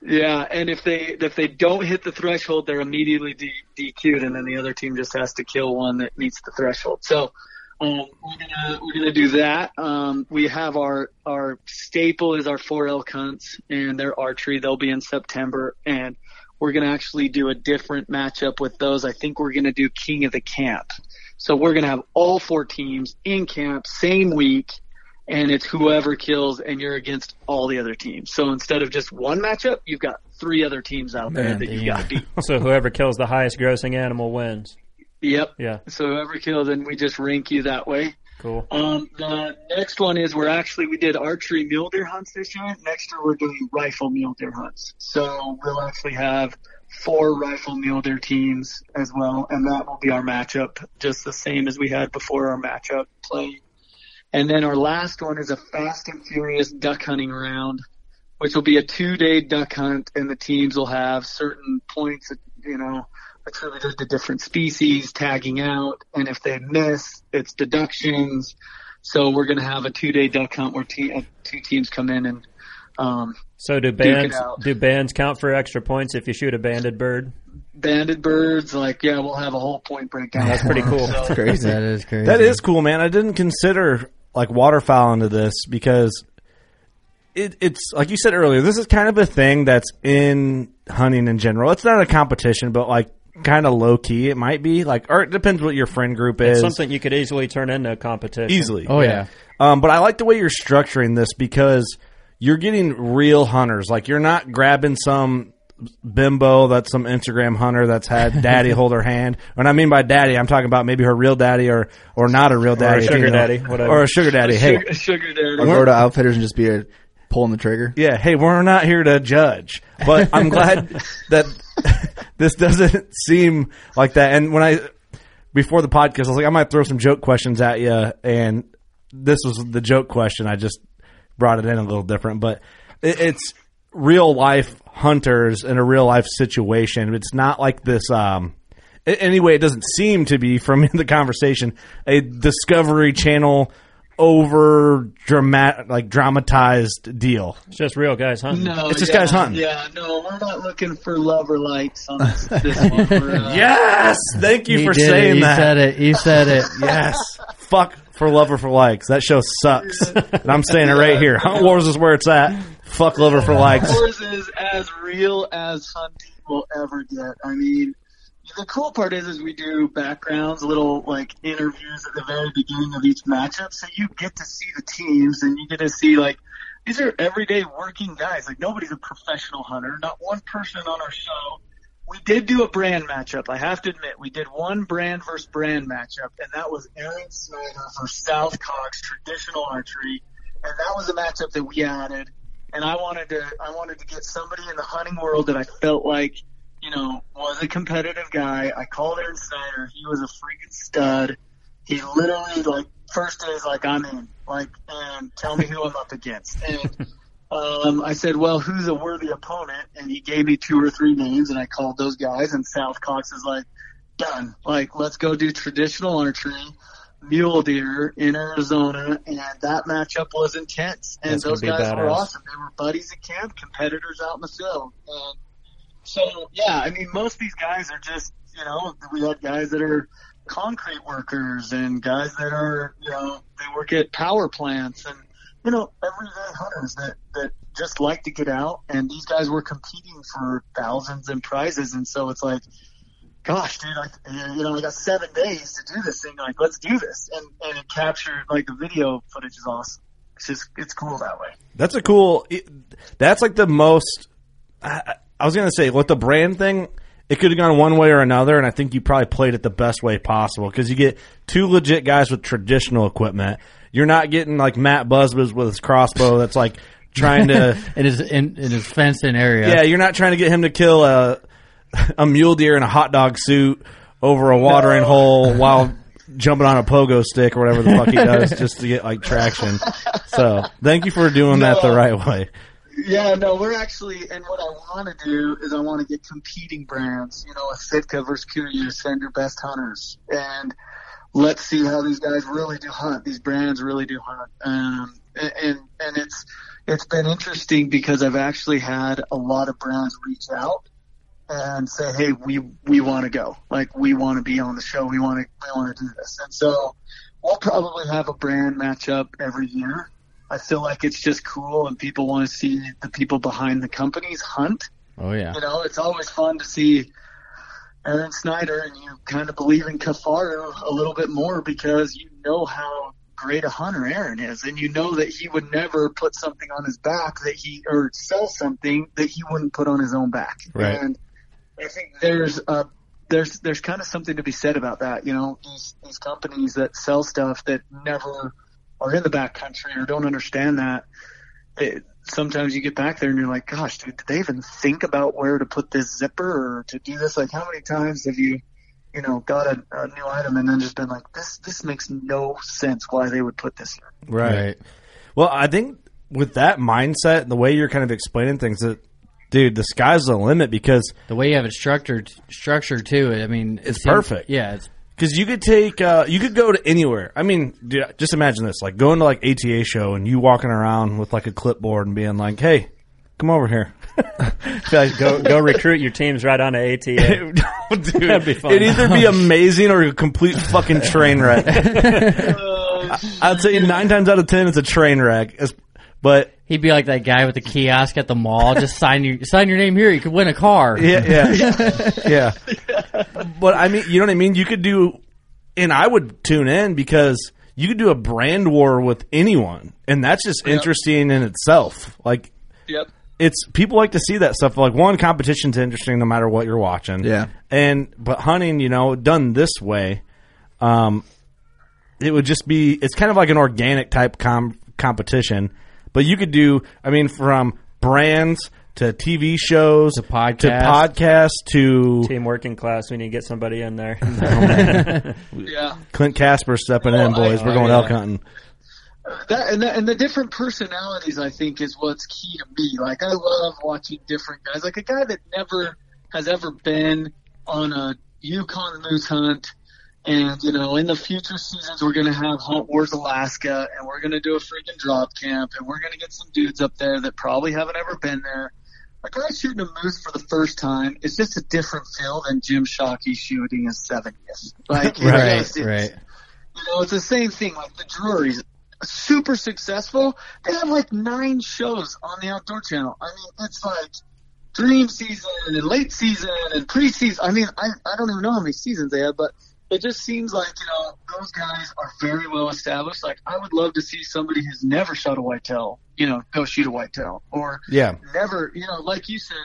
Yeah, and if they if they don't hit the threshold, they're immediately D- DQ'd, and then the other team just has to kill one that meets the threshold. So um, we're gonna we're gonna do that. Um, we have our our staple is our four elk hunts and their archery. They'll be in September, and we're gonna actually do a different matchup with those. I think we're gonna do King of the Camp. So we're gonna have all four teams in camp same week and it's whoever kills and you're against all the other teams. So instead of just one matchup, you've got three other teams out there Man, that you've got to beat. So whoever kills the highest grossing animal wins. Yep. Yeah, So whoever kills, and we just rank you that way. cool. Um, the next one is we're actually we did archery mule deer hunts this year. Next year we're doing rifle mule deer hunts. So we'll actually have four rifle mule deer teams as well, and that will be our matchup, just the same as we had before our matchup play. And then our last one is a fast and furious duck hunting round, which will be a two day duck hunt, and the teams will have certain points, you know, attributed to different species, tagging out, and if they miss, it's deductions. So we're going to have a two day duck hunt where te- uh, two teams come in and um, So do bands do bands count for extra points if you shoot a banded bird? banded birds. Like, yeah, we'll have a whole point breakdown. That's pretty cool. So, Crazy. That is crazy. That is cool, man. I didn't consider like waterfowl into this because it, it's like you said earlier. This is kind of a thing that's in hunting in general. It's not a competition, but like kind of low key. It might be like, or it depends what your friend group is. Something you could easily turn into a competition. easily. Oh yeah. Um, but I like the way you're structuring this because you're getting real hunters. Like you're not grabbing some bimbo that's some Instagram hunter that's had daddy hold her hand. When I mean by daddy, I'm talking about maybe her real daddy or or not a real daddy, sugar you know, daddy, whatever. or a sugar daddy. Hey, sugar, sugar daddy. I'll go to outfitters and just be a, pulling the trigger. yeah, hey, we're not here to judge, but I'm glad that this doesn't seem like that. And when I before the podcast, I was like, I might throw some joke questions at you, and this was the joke question. I just brought it in a little different, but it, it's real life hunters in a real life situation. It's not like this. Um, anyway, it doesn't seem to be from the conversation a Discovery Channel over dramatic, like dramatized deal. It's just real guys hunting. No, It's just yeah, guys hunting. Yeah, no, we're not looking for love or lights on this, this one. Uh, Yes, thank you He for did it. saying He that. said it. He said it. Yes, fuck for love or for likes. That show sucks, and I'm saying it right here. Hunt Warz is where it's at. Fuck lover for likes. Warz is as real as hunting will ever get. I mean, the cool part is, is we do backgrounds, little like interviews at the very beginning of each matchup, so you get to see the teams and you get to see like these are everyday working guys. Like nobody's a professional hunter. Not one person on our show. We did do a brand matchup. I have to admit, we did one brand versus brand matchup, and that was Aaron Snyder versus South Cox traditional archery, and that was a matchup that we added. And I wanted to, I wanted to get somebody in the hunting world that I felt like, you know, was a competitive guy. I called Aaron Snyder. He was a freaking stud. He literally like first day is like I'm in, like, and tell me who I'm up against. And um, I said, well, who's a worthy opponent? And he gave me two or three names, and I called those guys. And South Cox is like, done. Like, let's go do traditional archery, mule deer in Arizona, and that matchup was intense. And That's those guys were awesome. They were buddies at camp, competitors out in the field. And so, yeah, I mean, most of these guys are just, you know, we had guys that are concrete workers and guys that are, you know, they work at power plants and, you know, everyday hunters that, that just like to get out. And these guys were competing for thousands and prizes. And so it's like, gosh, dude, I, you know, I got seven days to do this thing. Like, let's do this. And, and it captured, like, the video footage is awesome. It's just, it's cool that way. That's a cool. That's like the most. I, I was gonna say with the brand thing, it could have gone one way or another, and I think you probably played it the best way possible because you get two legit guys with traditional equipment. You're not getting like Matt Busbice with his crossbow that's like trying to. in his in, in his fenced in area. yeah, you're not trying to get him to kill a a mule deer in a hot dog suit over a watering hole while jumping on a pogo stick or whatever the fuck he does just to get like traction. So thank you for doing that the right way. Yeah, no, we're actually, and what I want to do is I want to get competing brands, you know, a Sitka versus Kuiu, send your best hunters, and let's see how these guys really do hunt. These brands really do hunt, um, and and it's it's been interesting because I've actually had a lot of brands reach out and say, hey, we we want to go, like we want to be on the show, we want to we want to do this, and so we'll probably have a brand matchup every year. I feel like it's just cool and people want to see the people behind the companies hunt. Oh yeah. You know, it's always fun to see Aaron Snyder and you kind of believe in Kifaru a little bit more because you know how great a hunter Aaron is and you know that he would never put something on his back that he or sell something that he wouldn't put on his own back. Right. And I think there's uh there's there's kind of something to be said about that, you know, these these companies that sell stuff that never are in the back country or don't understand that. It, sometimes you get back there and you're like, gosh, dude, did they even think about where to put this zipper or to do this? Like, how many times have you, you know, got a, a new item and then just been like, this, this makes no sense why they would put this here. Right. Well, I think with that mindset and the way you're kind of explaining things, that dude, the sky's the limit because The way you have it structured, structured it, I mean, It's it seems- perfect. Yeah, it's because you could take, uh, you could go to anywhere. I mean, dude, just imagine this: like going to like ATA show and you walking around with like a clipboard and being like, "Hey, come over here." Like, go go recruit your teams right on ATA. Dude, That'd be fun. It'd either be amazing or a complete fucking train wreck. I'd say nine times out of ten, it's a train wreck. But he'd be like that guy with the kiosk at the mall. Just sign your sign your name here. You could win a car. Yeah, yeah, yeah. But I mean, you know what I mean. You could do, and I would tune in because you could do a brand war with anyone, and that's just interesting in itself. Like, Yep. it's people like to see that stuff. Like, one competition's interesting no matter what you're watching. Yeah. and but hunting, you know, done this way, um, it would just be. It's kind of like an organic type com- competition, but you could do. I mean, from brands. To TV shows, to podcast. to podcasts, to Team working class. We need to get somebody in there. Oh, yeah. Clint Casper stepping in, Oh, boys. I- We're going yeah. elk hunting. That and, the and the different personalities, I think, is what's key to me. Like, I love watching different guys. Like a guy that never has ever been on a Yukon moose hunt And you know, in the future seasons, we're gonna have Hunt Warz Alaska, and we're gonna do a freaking drop camp, and we're gonna get some dudes up there that probably haven't ever been there. A guy shooting a moose for the first time is just a different feel than Jim Shockey shooting his 70th. Like, Right, just- right. you know, it's the same thing. Like the Drury's super successful. They have like nine shows on the Outdoor Channel. I mean, it's like dream season and late season and preseason. I mean, I I don't even know how many seasons they have, but it just seems like you know those guys are very well established. Like I would love to see somebody who's never shot a whitetail, you know, go shoot a whitetail, or Yeah. never, you know, like you said,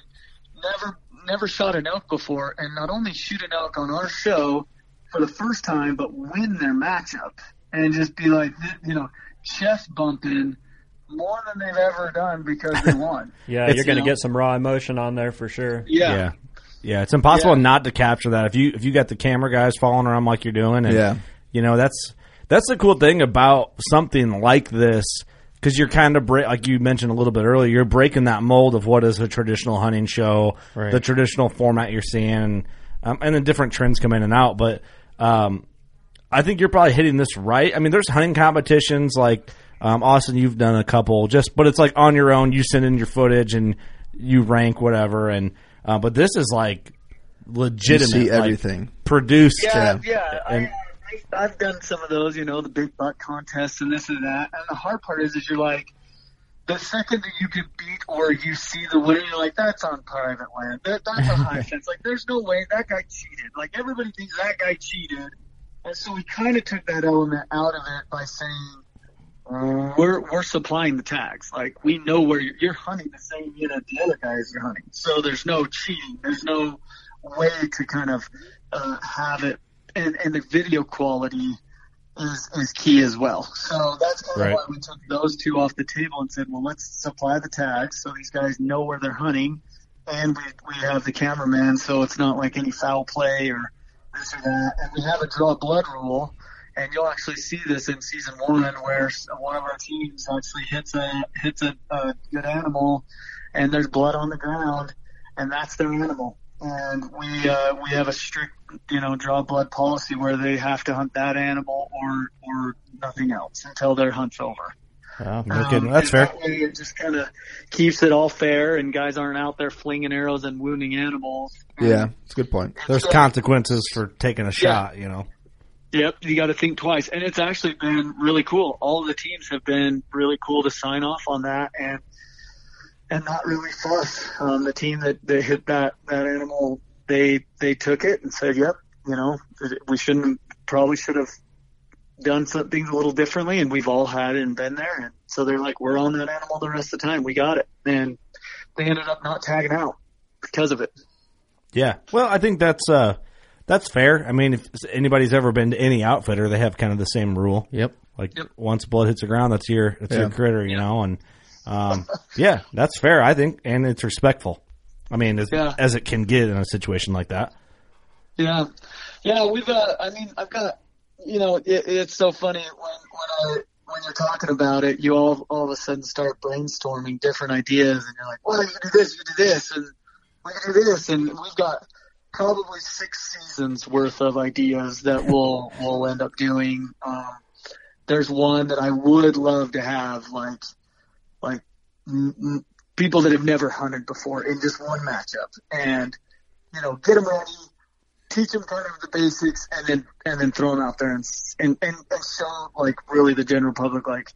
never never shot an elk before, and not only shoot an elk on our show for the first time, but win their matchup and just be like, you know, chest bumping more than they've ever done because they won. Yeah, It's- you're going you to know- get some raw emotion on there for sure. Yeah. Yeah. Yeah, it's impossible Yeah. not to capture that. If you if you got the camera guys following around like you're doing, and Yeah. you know that's that's the cool thing about something like this because you're kind of break, like you mentioned a little bit earlier. You're breaking that mold of what is a traditional hunting show, Right. the traditional format you're seeing, um, and then different trends come in and out. But um, I think you're probably hitting this right. I mean, there's hunting competitions like um, Austin. You've done a couple, just but it's like on your own. You send in your footage and you rank whatever. And uh, but this is like legitimate, see like, everything. produced. Yeah, uh, yeah. and- I, I, I've done some of those, you know, the big butt contests and this and that. And the hard part is, is you're like, the second that you get beat or you see the winner, you're like, that's on private land. That, that's a high fence. Like, there's no way that guy cheated. Like, everybody thinks that guy cheated. And so we kind of took that element out of it by saying, we're we're supplying the tags. Like we know where you're, you're hunting the same unit the other guys are hunting. So there's no cheating. There's no way to kind of uh, have it, and and the video quality is is key as well. So that's kind Right. of why we took those two off the table and said, well, let's supply the tags so these guys know where they're hunting, and we we have the cameraman, so it's not like any foul play or this or that, and we have a draw blood rule and you'll actually see this in season one where one of our teams actually hits a hits a, a good animal and there's blood on the ground and that's their animal and we uh, we have a strict you know draw blood policy where they have to hunt that animal or or nothing else until their hunt's over no kidding. um, That's fair. that it just kind of keeps it all fair and guys aren't out there flinging arrows and wounding animals Yeah, it's a good point. There's consequences for taking a shot. You know. Yep, you got to think twice, and it's actually been really cool. All the teams have been really cool to sign off on that, and and not really fuss. Um, the team that, that hit that that animal, they they took it and said, "Yep, you know, we shouldn't probably should have done some things a little differently," and we've all had and been there, and so they're like, "We're on that animal the rest of the time. We got it," and they ended up not tagging out because of it. Yeah. Well, I think that's uh that's fair. I mean, if anybody's ever been to any outfitter, they have kind of the same rule. Yep. Like Yep. once blood hits the ground, that's your that's your critter, you know. And um, yeah, that's fair. I think, and it's respectful. I mean, as, Yeah. as it can get in a situation like that. Yeah, yeah. We've. Uh, I mean, I've got. You know, it, it's so funny when when I when you're talking about it, you all all of a sudden start brainstorming different ideas, and you're like, well, you do this, you do this, and we do this, and we've got probably six seasons worth of ideas that we'll we'll end up doing. Um, there's one that I would love to have, like like m- m- people that have never hunted before in just one matchup, and you know, get them ready teach them kind of the basics and then and then throw them out there and and and, and show like really the general public like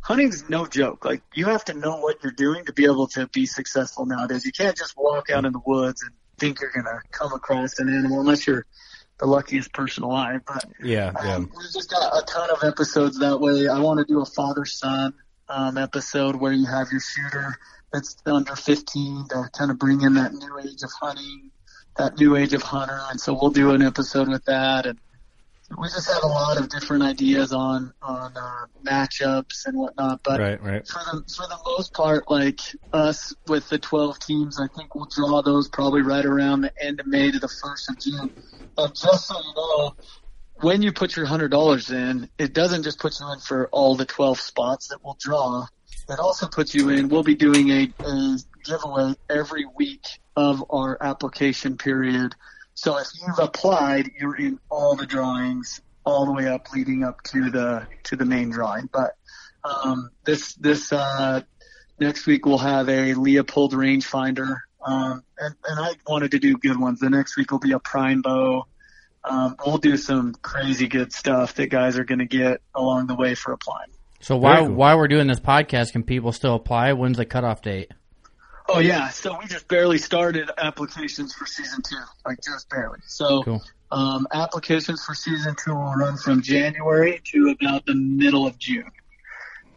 hunting's no joke. Like you have to know what you're doing to be able to be successful nowadays. You can't just walk out in the woods and think you're gonna come across an animal unless you're the luckiest person alive but Yeah, yeah. um, we've just got a ton of episodes that way. I want to do a father son um, episode where you have your shooter that's under 15 to kind of bring in that new age of hunting, that new age of hunter. And so we'll do an episode with that. And we just have a lot of different ideas on on uh, matchups and whatnot. But Right, right. for the for the most part, like us with the 12 teams, I think we'll draw those probably right around the end of May to the first of June. And just so you know, when you put your hundred dollars in, it doesn't just put you in for all the 12 spots that we'll draw. It also puts you in. We'll be doing a, a giveaway every week of our application period So if you've applied, you're in all the drawings all the way up leading up to the to the main drawing. But um, this this uh, next week we'll have a Leupold rangefinder, um, and and I wanted to do good ones. The next week will be a prime bow. Um, we'll do some crazy good stuff that guys are going to get along the way for applying. So while while we're doing this podcast, can people still apply? When's the cutoff date? Oh yeah, so we just barely started applications for season two, like just barely. So Cool. um, applications for season two will run from January to about the middle of June.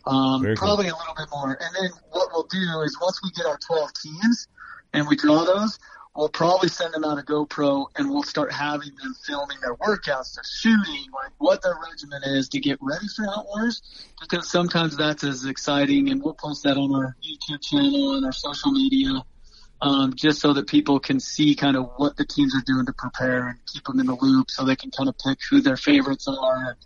Um, Very cool. probably a little bit more. And then what we'll do is once we get our 12 teams and we draw those, we'll probably send them out a GoPro and we'll start having them filming their workouts, their shooting, like what their regimen is to get ready for Warz. Because sometimes that's as exciting and we'll post that on our YouTube channel and our social media. Um, just so that people can see kind of what the teams are doing to prepare and keep them in the loop so they can kind of pick who their favorites are and,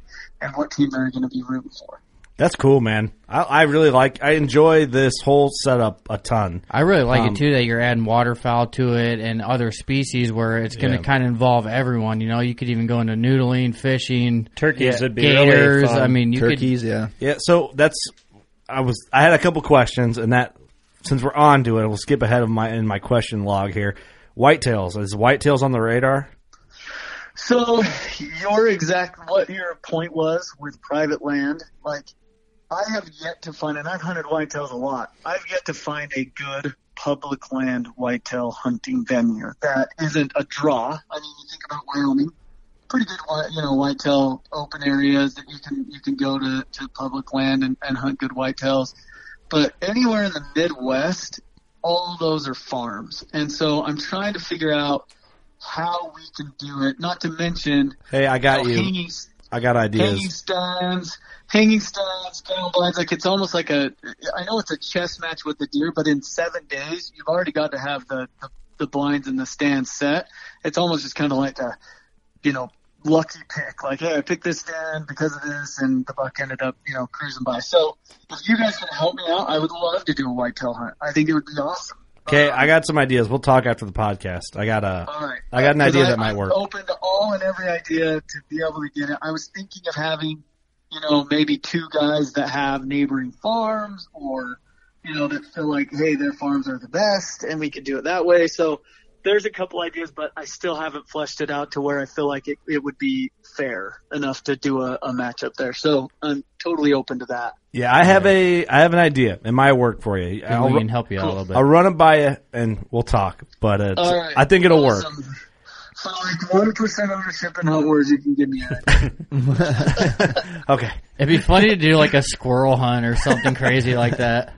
and what team they're going to be rooting for. That's cool, man. I, I really like. I enjoy this whole setup a ton. I really like Um, it too that you're adding waterfowl to it and other species where it's going to Yeah. kind of involve everyone. You know, you could even go into noodling, fishing, Turkeys Yeah. would be gators. really fun. I mean, you Turkeys, yeah. Yeah, so that's I was I had a couple questions, and that since we're on to it, we'll skip ahead of my in my question log here. Whitetails is whitetails on the radar? So your exact what your point was with private land, like I have yet to find, and I've hunted whitetails a lot. I've yet to find a good public land whitetail hunting venue that isn't a draw. I mean, you think about Wyoming, pretty good, you know, whitetail open areas that you can you can go to to public land and, and hunt good whitetails. But anywhere in the Midwest, all those are farms, and so I'm trying to figure out how we can do it. Not to mention, Hey, I got you. hanging I got ideas. hanging stands, hanging stands, panel blinds. Like it's almost like a. I know it's a chess match with the deer, but in seven days, you've already got to have the the, the blinds and the stands set. It's almost just kind of like a, you know, lucky pick. Like, hey, I picked this stand because of this, and the buck ended up, you know, cruising by. So if you guys can help me out, I would love to do a whitetail hunt. I think it would be awesome. Okay, I um, got some ideas. We'll talk after the podcast. I got a right. I got an idea I- that might I'm work. Open to all and every idea to be able to get it. I was thinking of having, you know, maybe two guys that have neighboring farms or, you know, that feel like, hey, their farms are the best and we could do it that way. So there's a couple ideas, but I still haven't fleshed it out to where I feel like it, it would be fair enough to do a, a matchup there. So I'm totally open to that. Yeah, I have a I have an idea. It might work for you. and I'll, we can help you out a little bit. I'll run it by you and we'll talk. But it's, All right. I think it'll work. Awesome. For like one percent ownership in Hunt Warz, you can give me that. Okay. It'd be funny to do like a squirrel hunt or something crazy like that.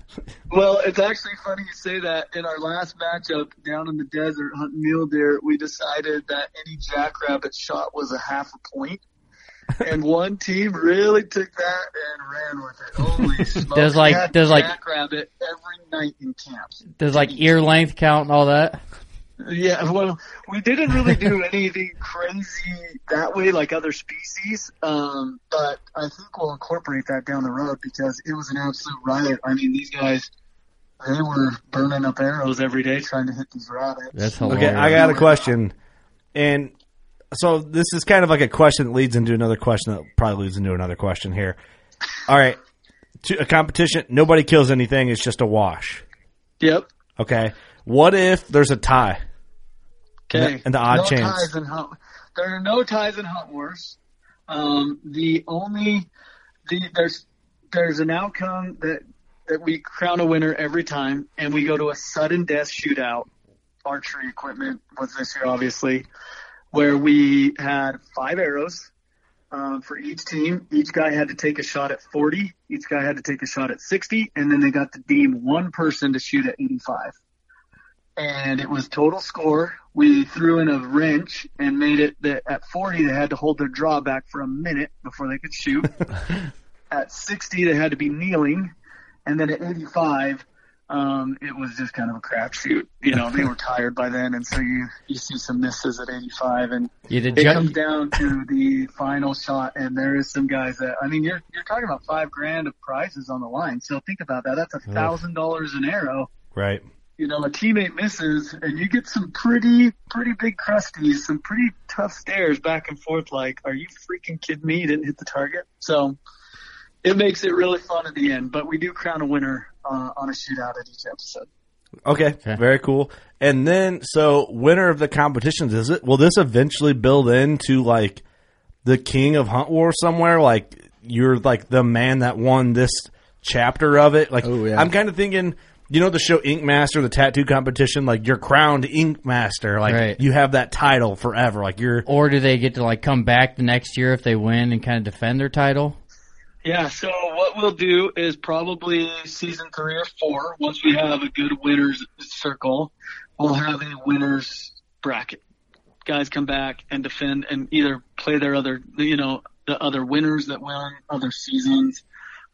Well, it's actually funny you say that. In our last matchup down in the desert hunting mule deer, we decided that any jackrabbit shot was a half a point. And one team really took that and ran with it. Holy smokes. Does, like- We had does, like- jackrabbit every night in camps. Does like ear length count and all that? Yeah, well, we didn't really do anything crazy that way like other species, um, but I think we'll incorporate that down the road because it was an absolute riot. I mean, these guys, they were burning up arrows every day trying to hit these rabbits. That's hilarious. Okay, I got a question. And so this is kind of like a question that leads into another question that probably leads into another question here. All right. To a competition, nobody kills anything, it's just a wash. Yep. Okay. What if there's a tie? Okay. And the odd no chance. Ties in hunt, there are no ties in Hunt Warz. Um, the only the there's there's an outcome that that we crown a winner every time, and we go to a sudden death shootout. Archery equipment was this year, obviously, where we had five arrows um, for each team. Each guy had to take a shot at 40. Each guy had to take a shot at 60, and then they got to deem one person to shoot at 85 and it was total score. We threw in a wrench and made it that at 40 they had to hold their draw back for a minute before they could shoot. at 60 they had to be kneeling, and then at 85 um, it was just kind of a crapshoot. You know, they were tired by then, and so you you see some misses at 85, and it ju- comes down to the final shot, and there is some guys that I mean, you're you're talking about five grand of prizes on the line. So think about that. That's a thousand dollars an arrow Right. You know, a teammate misses and you get some pretty, pretty big crusties, some pretty tough stares back and forth like, are you freaking kidding me? You didn't hit the target. So it makes it really fun at the end, but we do crown a winner uh, on a shootout at each episode. Okay, very cool. And then, so winner of the competitions is it? Will this eventually build into like the king of Hunt War somewhere? Like you're like the man that won this chapter of it. Like Oh, yeah. I'm kind of thinking, you know, the show Ink Master, the tattoo competition. Like you're crowned Ink Master. Like Right. you have that title forever. Like you're Or do they get to like come back the next year if they win and kind of defend their title? Yeah, so what we'll do is probably season three or four, once we have a good winners circle, we'll have a winners bracket. Guys come back and defend and either play their other, you know, the other winners that won other seasons.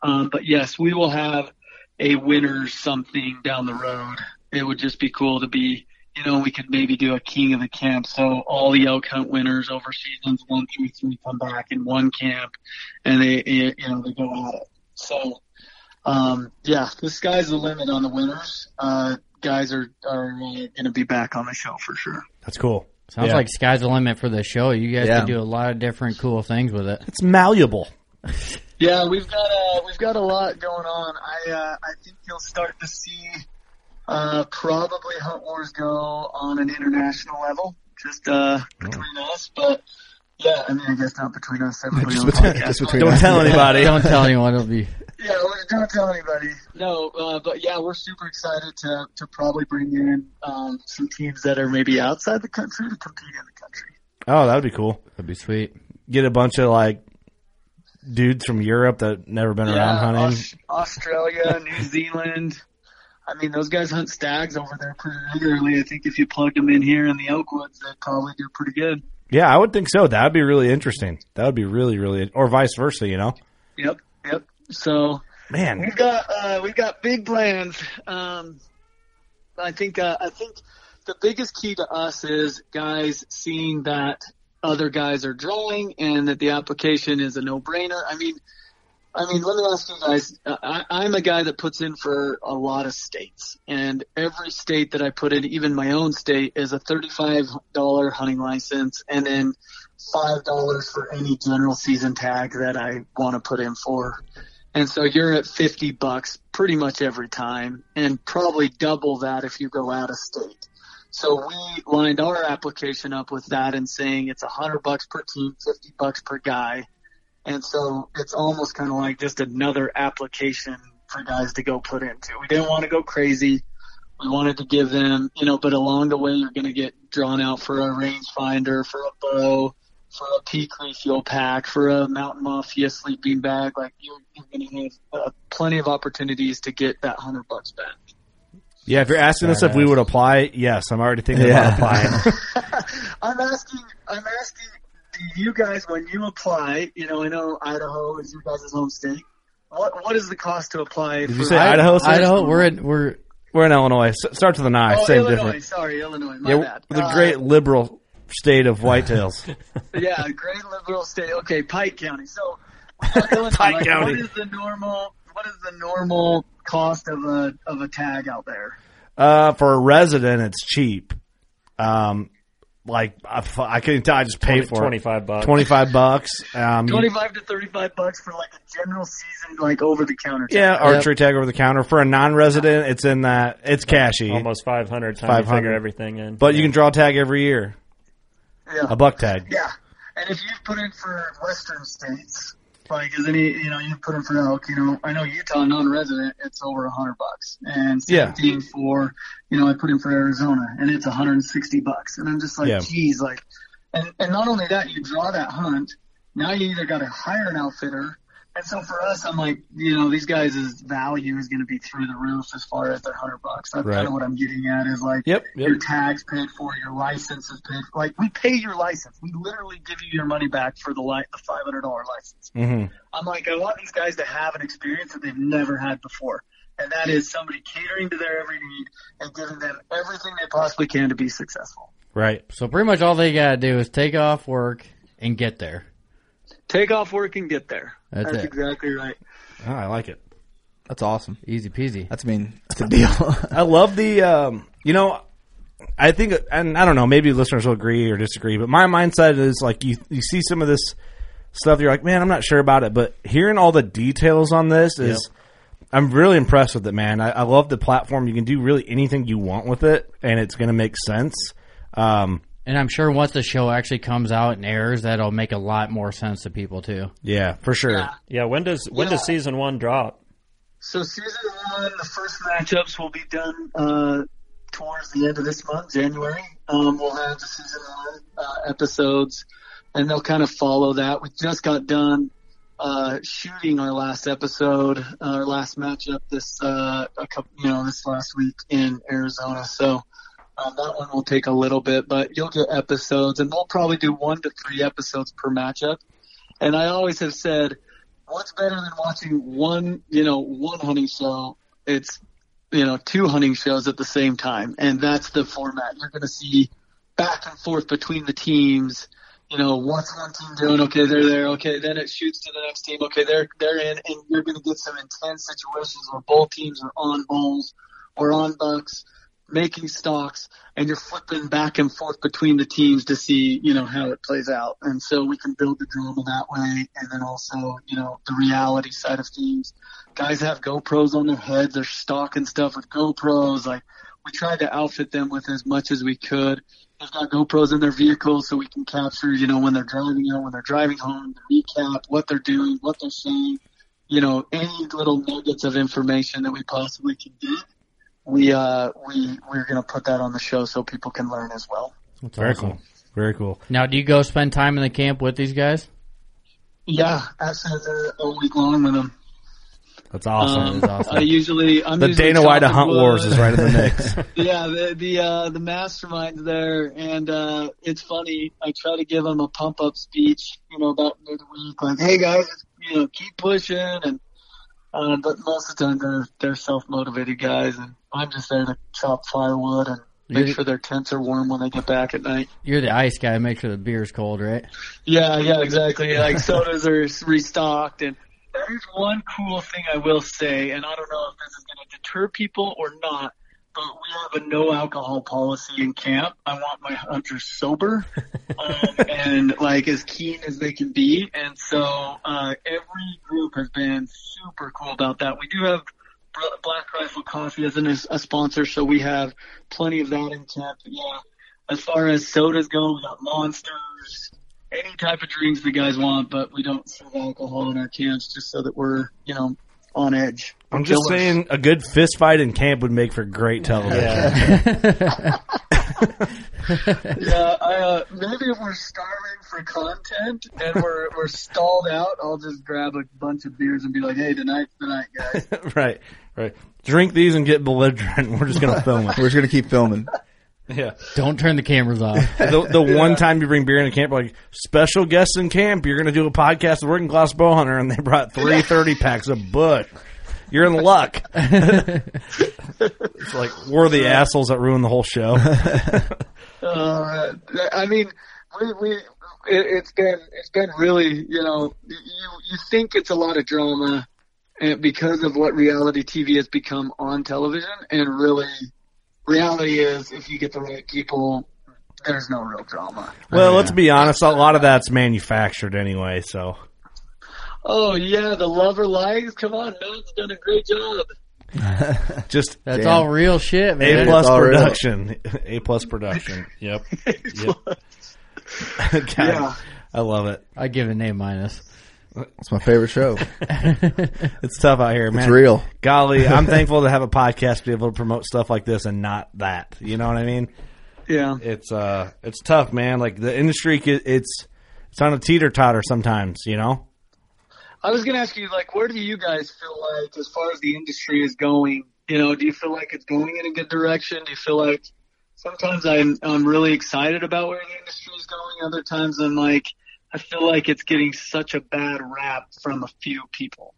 Um, but yes, we will have a winner something down the road. It would just be cool to be, you know, we could maybe do a king of the camp. So all the elk hunt winners over seasons one through three come back in one camp and they, you know, they go at it. So, um, yeah, the sky's the limit on the winners. Uh, guys are, are uh, going to be back on the show for sure. that's cool. Sounds Yeah. like sky's the limit for the show. You guys Yeah. could do a lot of different cool things with it. It's malleable. Yeah, we've got uh we've got a lot going on. I uh, I think you'll start to see uh, probably Hunt Warz go on an international level, just uh, between us. But yeah, I mean, I guess not between us. Everybody on between- podcast. just between Don't us. tell anybody. Don't tell anyone. It'll be Yeah, don't tell anybody. No, uh, but yeah, we're super excited to to probably bring in um, some teams that are maybe outside the country to compete in the country. Oh, that would be cool. that'd be sweet. Get a bunch of like dudes from Europe that never been around hunting. Aus- Australia, New Zealand. I mean, those guys hunt stags over there pretty regularly. I think if you plugged them in here in the oak woods, they'd probably do pretty good. Yeah, I would think so. That would be really interesting. That would be really, really, or vice versa. You know, Yep, yep. So man. we've got uh, we've got big plans. Um, I think uh, I think the biggest key to us is guys seeing that other guys are drawing and that the application is a no-brainer. I mean, I mean, let me ask you guys. I, I'm a guy that puts in for a lot of states, and every state that I put in, even my own state, is a thirty-five dollar hunting license, and then five dollars for any general season tag that I want to put in for. And so you're at 50 bucks pretty much every time and probably double that if you go out of state. So we lined our application up with that and saying it's a hundred bucks per team, 50 bucks per guy. And so it's almost kind of like just another application for guys to go put into. We didn't want to go crazy. We wanted to give them, you know, but along the way you're going to get drawn out for a rangefinder, for a bow, for a peak refuel pack, for a mountain mafia sleeping bag. Like you're, you're going to have uh, plenty of opportunities to get that hundred bucks back. Yeah, if you're asking us if we would apply, yes, I'm already thinking Yeah. about applying. I'm asking, I'm asking, do you guys, when you apply, you know, I know Idaho is your guys' home state. What what is the cost to apply? Did for you say Idaho? sir? Idaho, we're in, we're We're in Illinois. S- Starts with an I. Oh, Same Illinois. difference. Sorry, Illinois. My Yeah, bad. the Uh, great liberal state of whitetails. yeah, great liberal state. Okay, Pike County. So, Illinois, Pike like, County. What is the normal? What is the normal cost of a of a tag out there? Uh, for a resident, it's cheap. Um, like I couldn't tell. I just paid for 25 it. bucks. Twenty five bucks. Um, Twenty five to thirty five bucks for like a general season, like over the counter. yeah, archery tag over the counter for a non-resident. It's in that. It's cashy, Almost 500 time 500. figure everything in. but you can draw a tag every year. Yeah. A buck tag. Yeah, and if you put in for western states, like is any, you know, you put in for elk, you know, I know Utah non-resident, it's over a hundred bucks, and same Yeah. thing for, you know, I put in for Arizona, and it's a hundred and sixty bucks, and I'm just like, Yeah. geez, like, and and not only that, you draw that hunt, now you either got to hire an outfitter. And so for us, I'm like, you know, these guys' value is going to be through the roof as far as their hundred bucks. That's Right. kind of what I'm getting at is like, Yep, yep. your tax paid for, your license is paid for. Like we pay your license. We literally give you your money back for the li- the five hundred dollar license. hmm I'm like, I want these guys to have an experience that they've never had before, and that is somebody catering to their every need and giving them everything they possibly can to be successful. Right. so pretty much all they gotta do is take off work and get there. Take off work and get there. That's it. exactly right. Oh, I like it. That's awesome. Easy peasy. That's I mean that's a deal. I love the, um, you know, I think, and I don't know, maybe listeners will agree or disagree, but my mindset is like you, you see some of this stuff, you're like, man, I'm not sure about it, but hearing all the details on this is, I'm really impressed with it, man. I, I love the platform. You can do really anything you want with it, and it's going to make sense. Um, And I'm sure once the show actually comes out and airs, that'll make a lot more sense to people too. yeah, for sure. Yeah, when does when does season one drop? So season one, the first matchups will be done uh, towards the end of this month, January. Um, we'll have the season one uh, episodes, and they'll kind of follow that. We just got done uh, shooting our last episode, our last matchup this uh, a couple, you know, this last week in Arizona. So. Um, that one will take a little bit, but you'll get episodes, and we'll probably do one to three episodes per matchup. And I always have said, what's better than watching one, you know, one hunting show? It's, you know, two hunting shows at the same time. And that's the format. You're going to see back and forth between the teams. You know, what's one team doing? Okay, they're there. Okay, then it shoots to the next team. Okay, they're, they're in and you're going to get some intense situations where both teams are on bulls or on bucks making stocks and you're flipping back and forth between the teams to see, you know, how it plays out. And so we can build the drama that way. And then also, you know, the reality side of things. Guys have GoPros on their heads. They're stocking stuff with GoPros. Like we tried to outfit them with as much as we could. They've got GoPros in their vehicles so we can capture, you know, when they're driving out, when they're driving home, the recap, what they're doing, what they're saying, you know, any little nuggets of information that we possibly can get we uh we we're gonna put that on the show so people can learn as well. That's Very awesome. cool. Very cool. Now, do you go spend time in the camp with these guys? Yeah, I they're a week long with them. That's awesome. Um, That's awesome. I usually I'm the usually Dana White of Hunt. Warz is right in the mix. yeah, the the uh, the mastermind's there, and uh, it's funny. I try to give them a pump up speech, you know, about midweek, like, "Hey guys, you know, keep pushing," and uh, but most of the time they're they're self motivated guys, and I'm just there to chop firewood and make You're- sure their tents are warm when they get back at night. You're the ice guy. Make sure the beer's cold, right? Yeah, yeah, exactly. Like sodas are restocked, and there's one cool thing I will say, and I don't know if this is going to deter people or not, but we have a no alcohol policy in camp. I want my hunters sober um, and like as keen as they can be, and so uh, every group has been super cool about that. We do have Black Rifle Coffee as an, a sponsor, so we have plenty of that in camp. Yeah, as far as sodas go, we got monsters, any type of drinks the guys want, but we don't serve alcohol in our camps just so that we're, you know, on edge. I'm just Killers. saying, a good fist fight in camp would make for great television. yeah, I, uh, maybe if we're starving for content and we're we're stalled out, I'll just grab a bunch of beers and be like, "Hey, tonight's the night, guys." right, right. Drink these and get belligerent. We're just gonna film it. We're just gonna keep filming. Yeah. Don't turn the cameras off. The, the one time you bring beer into camp, like special guests in camp, you're gonna do a podcast with Working Class Bow Hunter, and they brought three thirty packs of Busch. You're in luck. it's like we're the assholes that ruin the whole show. Uh, I mean, we we it, it's been it's been really you know you you think it's a lot of drama, and because of what reality TV has become on television, and really reality is if you get the right people, there's no real drama. Well, let's be honest. A lot of that's manufactured anyway. So Oh yeah, the lover lies. Come on, Noah's done a great job. just That's Damn. all real shit, A plus It's real. production. A plus production. Yep. yep. God, Yeah. I love it. I give it an A minus. It's my favorite show. It's tough out here, man. It's real. Golly, I'm thankful to have a podcast to be able to promote stuff like this and not that. You know what I mean? Yeah. It's uh, it's tough, man. Like the industry, it's it's on a teeter totter sometimes. You know? I was gonna ask you, like, where do you guys feel like, as far as the industry is going, you know, do you feel like it's going in a good direction? Do you feel like sometimes I'm I'm really excited about where the industry is going. Other times I'm like, I feel like it's getting such a bad rap from a few people.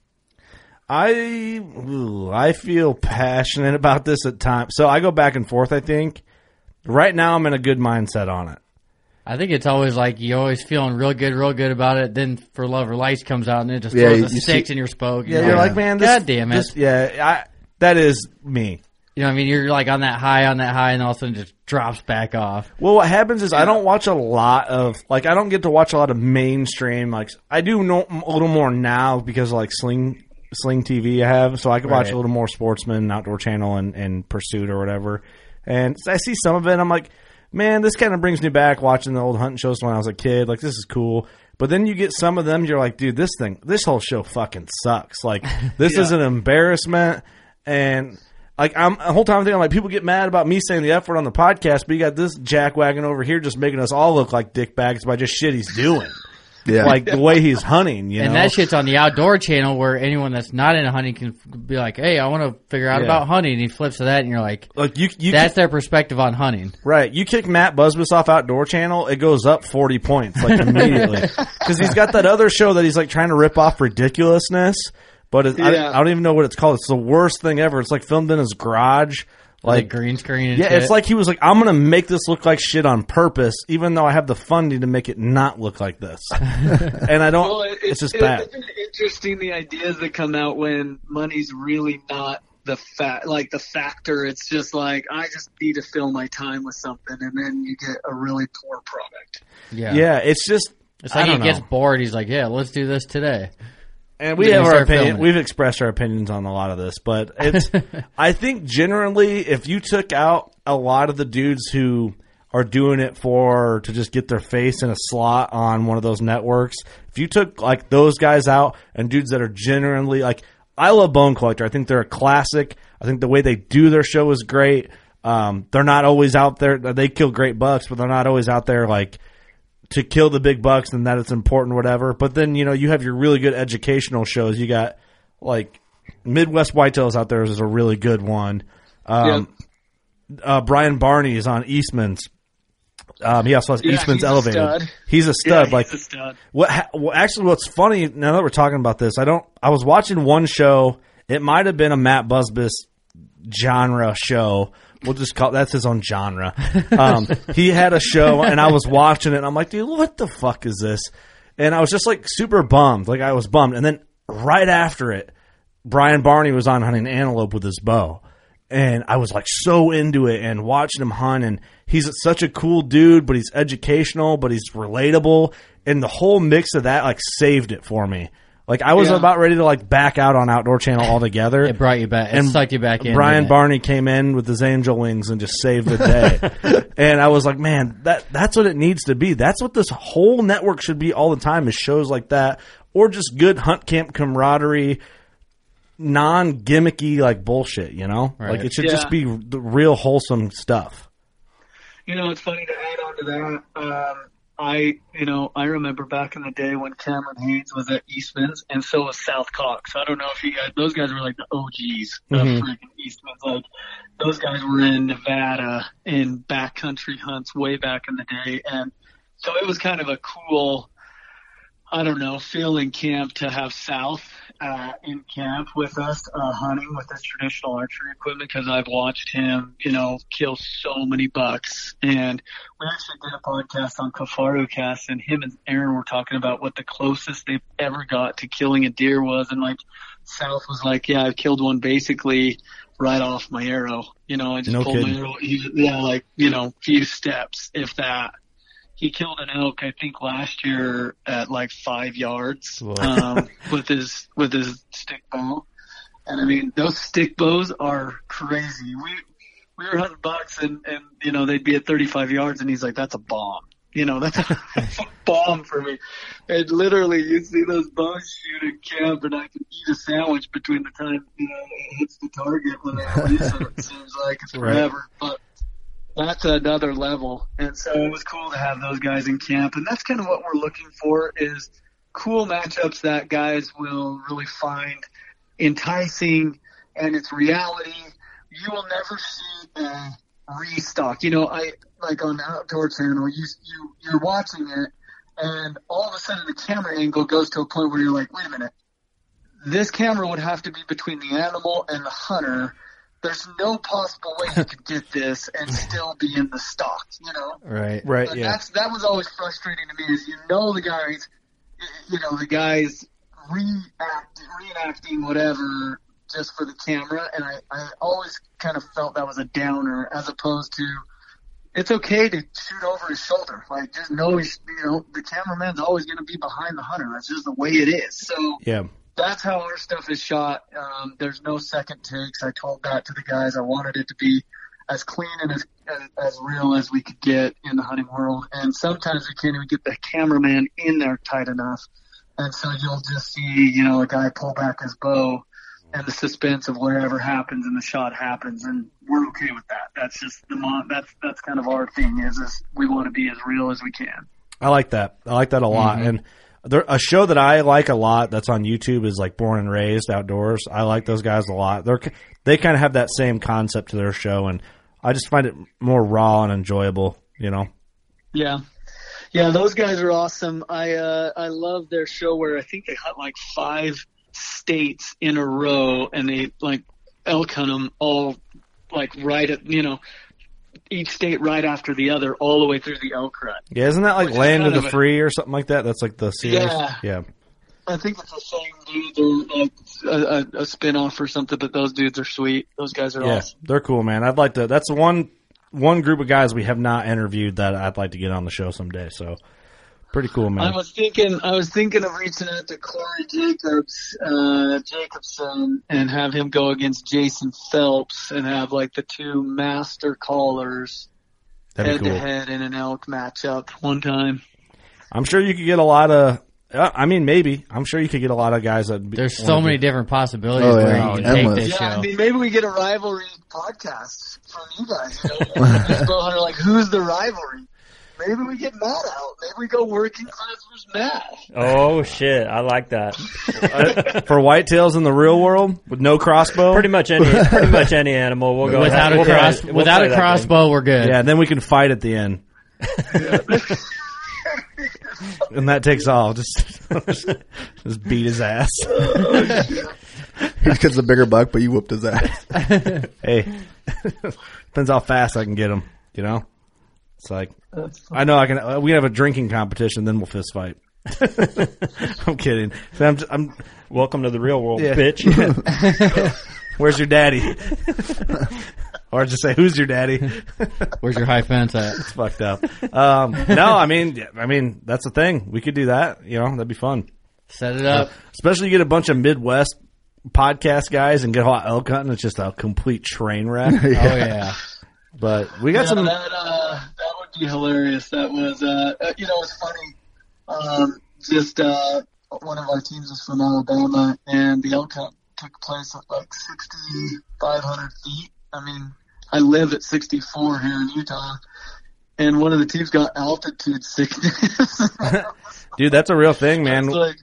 I ooh, I feel passionate about this at times. So I go back and forth. I think right now I'm in a good mindset on it. I think it's always like you're always feeling real good, real good about it. Then for Love or Lights comes out and it just Yeah, throws you- a six see- in your spoke. Yeah, you're like, man, this, God damn it. this- yeah, I, that is me. You know, what I mean, you're like on that high, on that high, and all of a sudden it just drops back off. Well, what happens is I don't watch a lot of like I don't get to watch a lot of mainstream. Like I do know a little more now because of, like Sling Sling TV I have, so I can watch Right. a little more Sportsman, Outdoor Channel, and, and Pursuit or whatever. And I see some of it. and I'm like, man, this kind of brings me back watching the old hunting shows when I was a kid. Like this is cool. But then you get some of them, you're like, dude, this thing, this whole show fucking sucks. Like this is an embarrassment. And like I'm the whole time I'm thinking like people get mad about me saying the F word on the podcast, but you got this jackwagon over here just making us all look like dickbags by just shit he's doing. Yeah. Like the way he's hunting, you and know. that shit's on the outdoor channel where anyone that's not into hunting can be like, "Hey, I want to figure out Yeah. about hunting." And he flips to that, and you're like, like you, you "That's their perspective on hunting." Right. You kick Matt Busbice off Outdoor Channel, it goes up 40 points, like immediately. Because he's got that other show that he's like trying to rip off ridiculousness, but it, I, Yeah. I don't even know what it's called. It's the worst thing ever. It's like filmed in his garage. Like, Like, green screen. And yeah, shit. it's like he was like, I'm going to make this look like shit on purpose, even though I have the funding to make it not look like this. and I don't, Well, it- it's just it- bad. It's interesting the ideas that come out when money's really not the fact, like the factor. It's just like I just need to fill my time with something, and then you get a really poor product. yeah, Yeah, it's just, It's like he don't gets know. bored. He's like, "Yeah, let's do this today." And we have our opinion. We've expressed our opinions on a lot of this, but it's. I think generally, if you took out a lot of the dudes who are doing it for to just get their face in a slot on one of those networks, if you took like those guys out and dudes that are generally like, I love Bone Collector. I think they're a classic. I think the way they do their show is great. Um, they're not always out there. They kill great bucks, but they're not always out there like to kill the big bucks and that it's important, whatever. But then, you know, you have your really good educational shows. You got like Midwest Whitetails out there is a really good one. Um, uh, Brian Barney is on Eastman's. Um, he also has Yeah, Eastman's he's a Elevated. stud. He's a Yeah, stud. he's like a stud. what? Well, actually, what's funny now that we're talking about this, I don't. I was watching one show. It might have been a Matt Busbice genre show. We'll just call that's his own genre. Um, he had a show, and I was watching it. and I'm like, dude, what the fuck is this? And I was just like super bummed. Like I was bummed. And then right after it, Brian Barney was on hunting antelope with his bow. And I was like so into it and watching him hunt. And he's such a cool dude, but he's educational, but he's relatable. And the whole mix of that like saved it for me. Like I was Yeah. about ready to like back out on Outdoor Channel altogether. It brought you back. It sucked you back in. Brian didn't? Barney came in with his angel wings and just saved the day. and I was like, man, that that's what it needs to be. That's what this whole network should be all the time is shows like that or just good hunt camp camaraderie, non gimmicky like bullshit, you know? Right. Like it should Yeah. just be the real wholesome stuff. You know, it's funny to add on to that. Um, I, you know, I remember back in the day when Cameron Hanes was at Eastman's, and so was South Cox. I don't know if you guys, those guys were like the OGs of Mhm. freaking Eastman's. Like, those guys were in Nevada in backcountry hunts way back in the day, and so it was kind of a cool, I don't know, feeling camp to have South uh, in camp with us uh, hunting with this traditional archery equipment because I've watched him, you know, kill so many bucks. And we actually did a podcast on Kifaru Cast, and him and Aaron were talking about what the closest they've ever got to killing a deer was, and like South was like, "Yeah, I've killed one basically." Right off my arrow, you know, I just No pulled kidding. my arrow. Yeah, like you know, few steps, if that he killed an elk I think last year at like five yards um, with his with his stick bow. And I mean those stick bows are crazy. We we were hunting bucks and and you know they'd be at 35 yards and he's like that's a bomb. You know that's a, that's a bomb for me. And literally you see those bows shoot in camp and I can eat a sandwich between the time you know it hits the target when I release it. It seems like it's Right. forever, but that's another level. And so it was cool to have those guys in camp. And that's kind of what we're looking for is cool matchups that guys will really find enticing and it's reality. You will never see a restock. You know, I like on the Outdoor Channel, you you you're watching it and all of a sudden the camera angle goes to a point where you're like, wait a minute. This camera would have to be between the animal and the hunter there's no possible way you could get this and still be in the stock, you know? Right. Right. And Yeah. that's that was always frustrating to me is you know the guys you know the guys react reenacting whatever just for the camera and I, I always kind of felt that was a downer as opposed to it's okay to shoot over his shoulder like just know he's you know the cameraman's always going to be behind the hunter that's just the way it is so Yeah. That's how our stuff is shot. Um, there's no second takes. I told that to the guys. I wanted it to be as clean and as, as as real as we could get in the hunting world. And sometimes we can't even get the cameraman in there tight enough. And so you'll just see, you know, a guy pull back his bow, and the suspense of whatever happens and the shot happens, and we're okay with that. That's just the mon- that's that's kind of our thing is is we want to be as real as we can. I like that. I like that a lot. And there, a show that I like a lot that's on YouTube is like Born and Raised Outdoors. I like those guys a lot. They're they kind of have that same concept to their show, and I just find it more raw and enjoyable. You know. Yeah. Yeah, those guys are awesome. I uh I love their show where I think they hunt like five states in a row and they like elk hunt them all like right at you know each state right after the other all the way through the elk rut. Yeah, isn't that like Which Land of the of Free or something like that? That's like the series. Yeah. Yeah. I think it's the same dude or like a, a, a spin off or something, but those dudes are sweet. Those guys are Yeah, awesome. they're cool, man. I'd like to. That's the one one group of guys we have not interviewed that I'd like to get on the show someday. So pretty cool, man. I was thinking, I was thinking of reaching out to Corey Jacobs, uh, Jacobsen, and have him go against Jason Phelps, and have like the two master callers That'd head cool. to head in an elk matchup one time. I'm sure you could get a lot of. uh, I mean, maybe. I'm sure you could get a lot of guys that. There's so many different possibilities Oh, where yeah. you can Endless. take this Yeah, I mean, maybe we get a rivalry podcast from you guys. You know, Just go hunter, like who's the rivalry? Maybe we get Matt out. Maybe we go working class versus Matt. Oh shit, I like that. Uh, for whitetails in the real world with no crossbow. Pretty much any, pretty much any animal. We'll go Without a we'll cross, play- we'll without a crossbow, we're good. Yeah, and then we can fight at the end. and that takes all. Just, just beat his ass. He gets the bigger buck, but you whooped his ass. hey, depends how fast I can get him. You know, it's like I know I can. uh, We have a drinking competition, then we'll fist fight. I'm kidding. I'm, I'm. Welcome to the real world, Yeah. bitch. Where's your daddy? or just say, "Who's your daddy?" Where's your high fence at? It's fucked up. Um, no, I mean, I mean that's the thing. We could do that. You know, that'd be fun. Set it up. Especially you get a bunch of Midwest podcast guys and get all elk hunting. It's just a complete train wreck. Oh yeah. But we got Yeah, some. that uh, that would be hilarious. That was uh, uh, you know, it's funny. Um, just uh, one of our teams is from Alabama, and the elk hunt took place at like sixty five hundred feet. I mean, I live at sixty four here in Utah, and one of the teams got altitude sickness. Dude, that's a real thing, man. Like,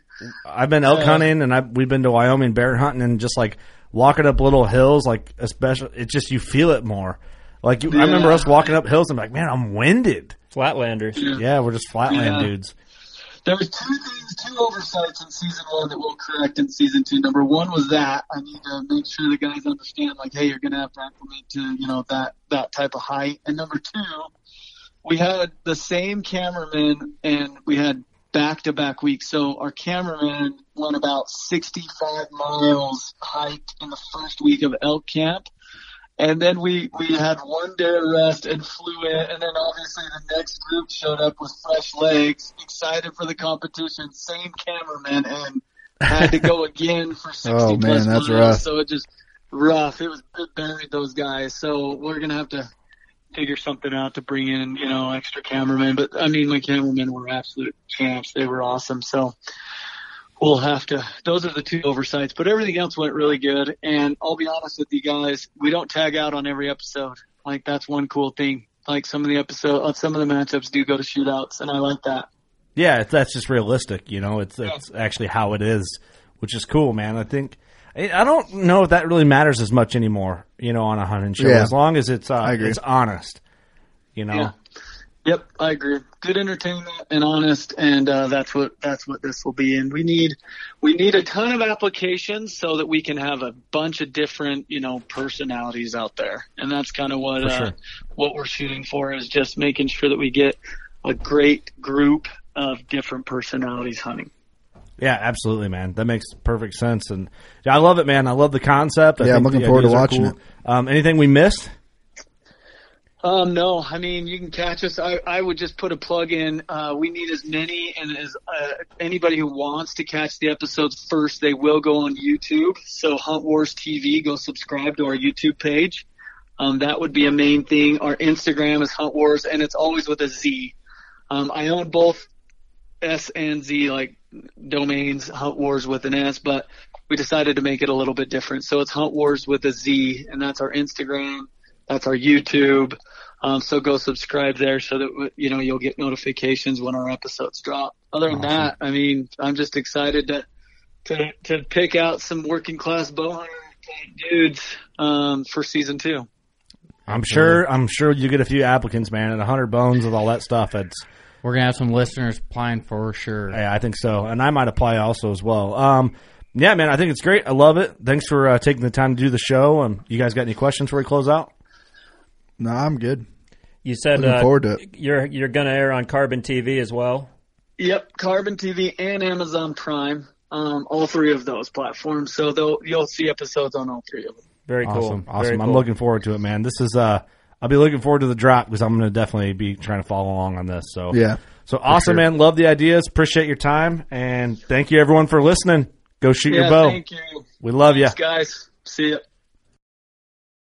I've been elk hunting and I we've been to Wyoming bear hunting and just like walking up little hills, like especially it's just you feel it more. Like you, I remember us walking up hills and like, man, I'm winded. Flatlanders. Yeah, we're just flatland Yeah. dudes. There was two things, two oversights in season one that we'll correct in season two. Number one was that I need to make sure the guys understand, like, hey, you're going to have to acclimate to, you know, that that type of height. And number two, we had the same cameraman, and we had back-to-back weeks. So our cameraman went about 65 miles hiked in the first week of elk camp. And then we, we had one day of rest and flew in. And then obviously the next group showed up with fresh legs, excited for the competition, same cameraman, and had to go again for 60 Oh, man, plus that's miles. rough. So it just rough. It was it buried those guys. So we're going to have to figure something out to bring in, you know, extra cameramen. But I mean, my cameramen were absolute champs. They were awesome. So we'll have to, those are the two oversights, but everything else went really good. And I'll be honest with you guys, we don't tag out on every episode. Like that's one cool thing. Like some of the episode, uh, some of the matchups do go to shootouts and I like that. Yeah, that's just realistic. You know, it's it's actually how it is, which is cool, man. I think I I don't know if that really matters as much anymore. You know, on a hunting show, Yeah. as long as it's uh, I agree. it's honest. You know, Yeah. Yep, I agree. Good entertainment and honest, and uh, that's what that's what this will be. And we need we need a ton of applications so that we can have a bunch of different you know personalities out there, and that's kind of what uh, sure. what we're shooting for is just making sure that we get a great group of different personalities hunting. Yeah, absolutely, man. That makes perfect sense, and yeah, I love it, man. I love the concept. I Yeah, I'm looking forward to watching cool. Um, anything we missed? Um, no, I mean you can catch us. I, I would just put a plug in. Uh, we need as many and as uh, anybody who wants to catch the episodes first, they will go on YouTube. So Hunt Warz TV, go subscribe to our YouTube page. Um, that would be a main thing. Our Instagram is Hunt Warz, and it's always with a Z. Um, I own both S and Z like domains, Hunt Wars with an S, but we decided to make it a little bit different. So it's Hunt Warz with a Z, and that's our Instagram, that's our YouTube. Um, so go subscribe there so that you know you'll get notifications when our episodes drop. Other than that, I mean, I'm just excited to to to pick out some working class bow hunter dudes um, for season two. I'm sure. I'm sure you get a few applicants, man, and a hundred bones with all that stuff. It's We're gonna have some listeners applying for sure. yeah, I think so, and I might apply also as well. Um, yeah, man, I think it's great. I love it. Thanks for uh, taking the time to do the show. Um, you guys got any questions before we close out? No, I'm good. You said Looking uh, forward to it. you're you're going to air on Carbon TV as well. Yep, Carbon TV and Amazon Prime, um, all three of those platforms. So they'll you'll see episodes on all three of them. Very cool. Awesome, awesome. Very I'm cool. looking forward to it, man. This is uh, I'll be looking forward to the drop because I'm going to definitely be trying to follow along on this. So Yeah, so awesome, sure. man. Love the ideas. Appreciate your time, and thank you everyone for listening. Go shoot yeah, your bow. thank you. We love you. Guys. See ya.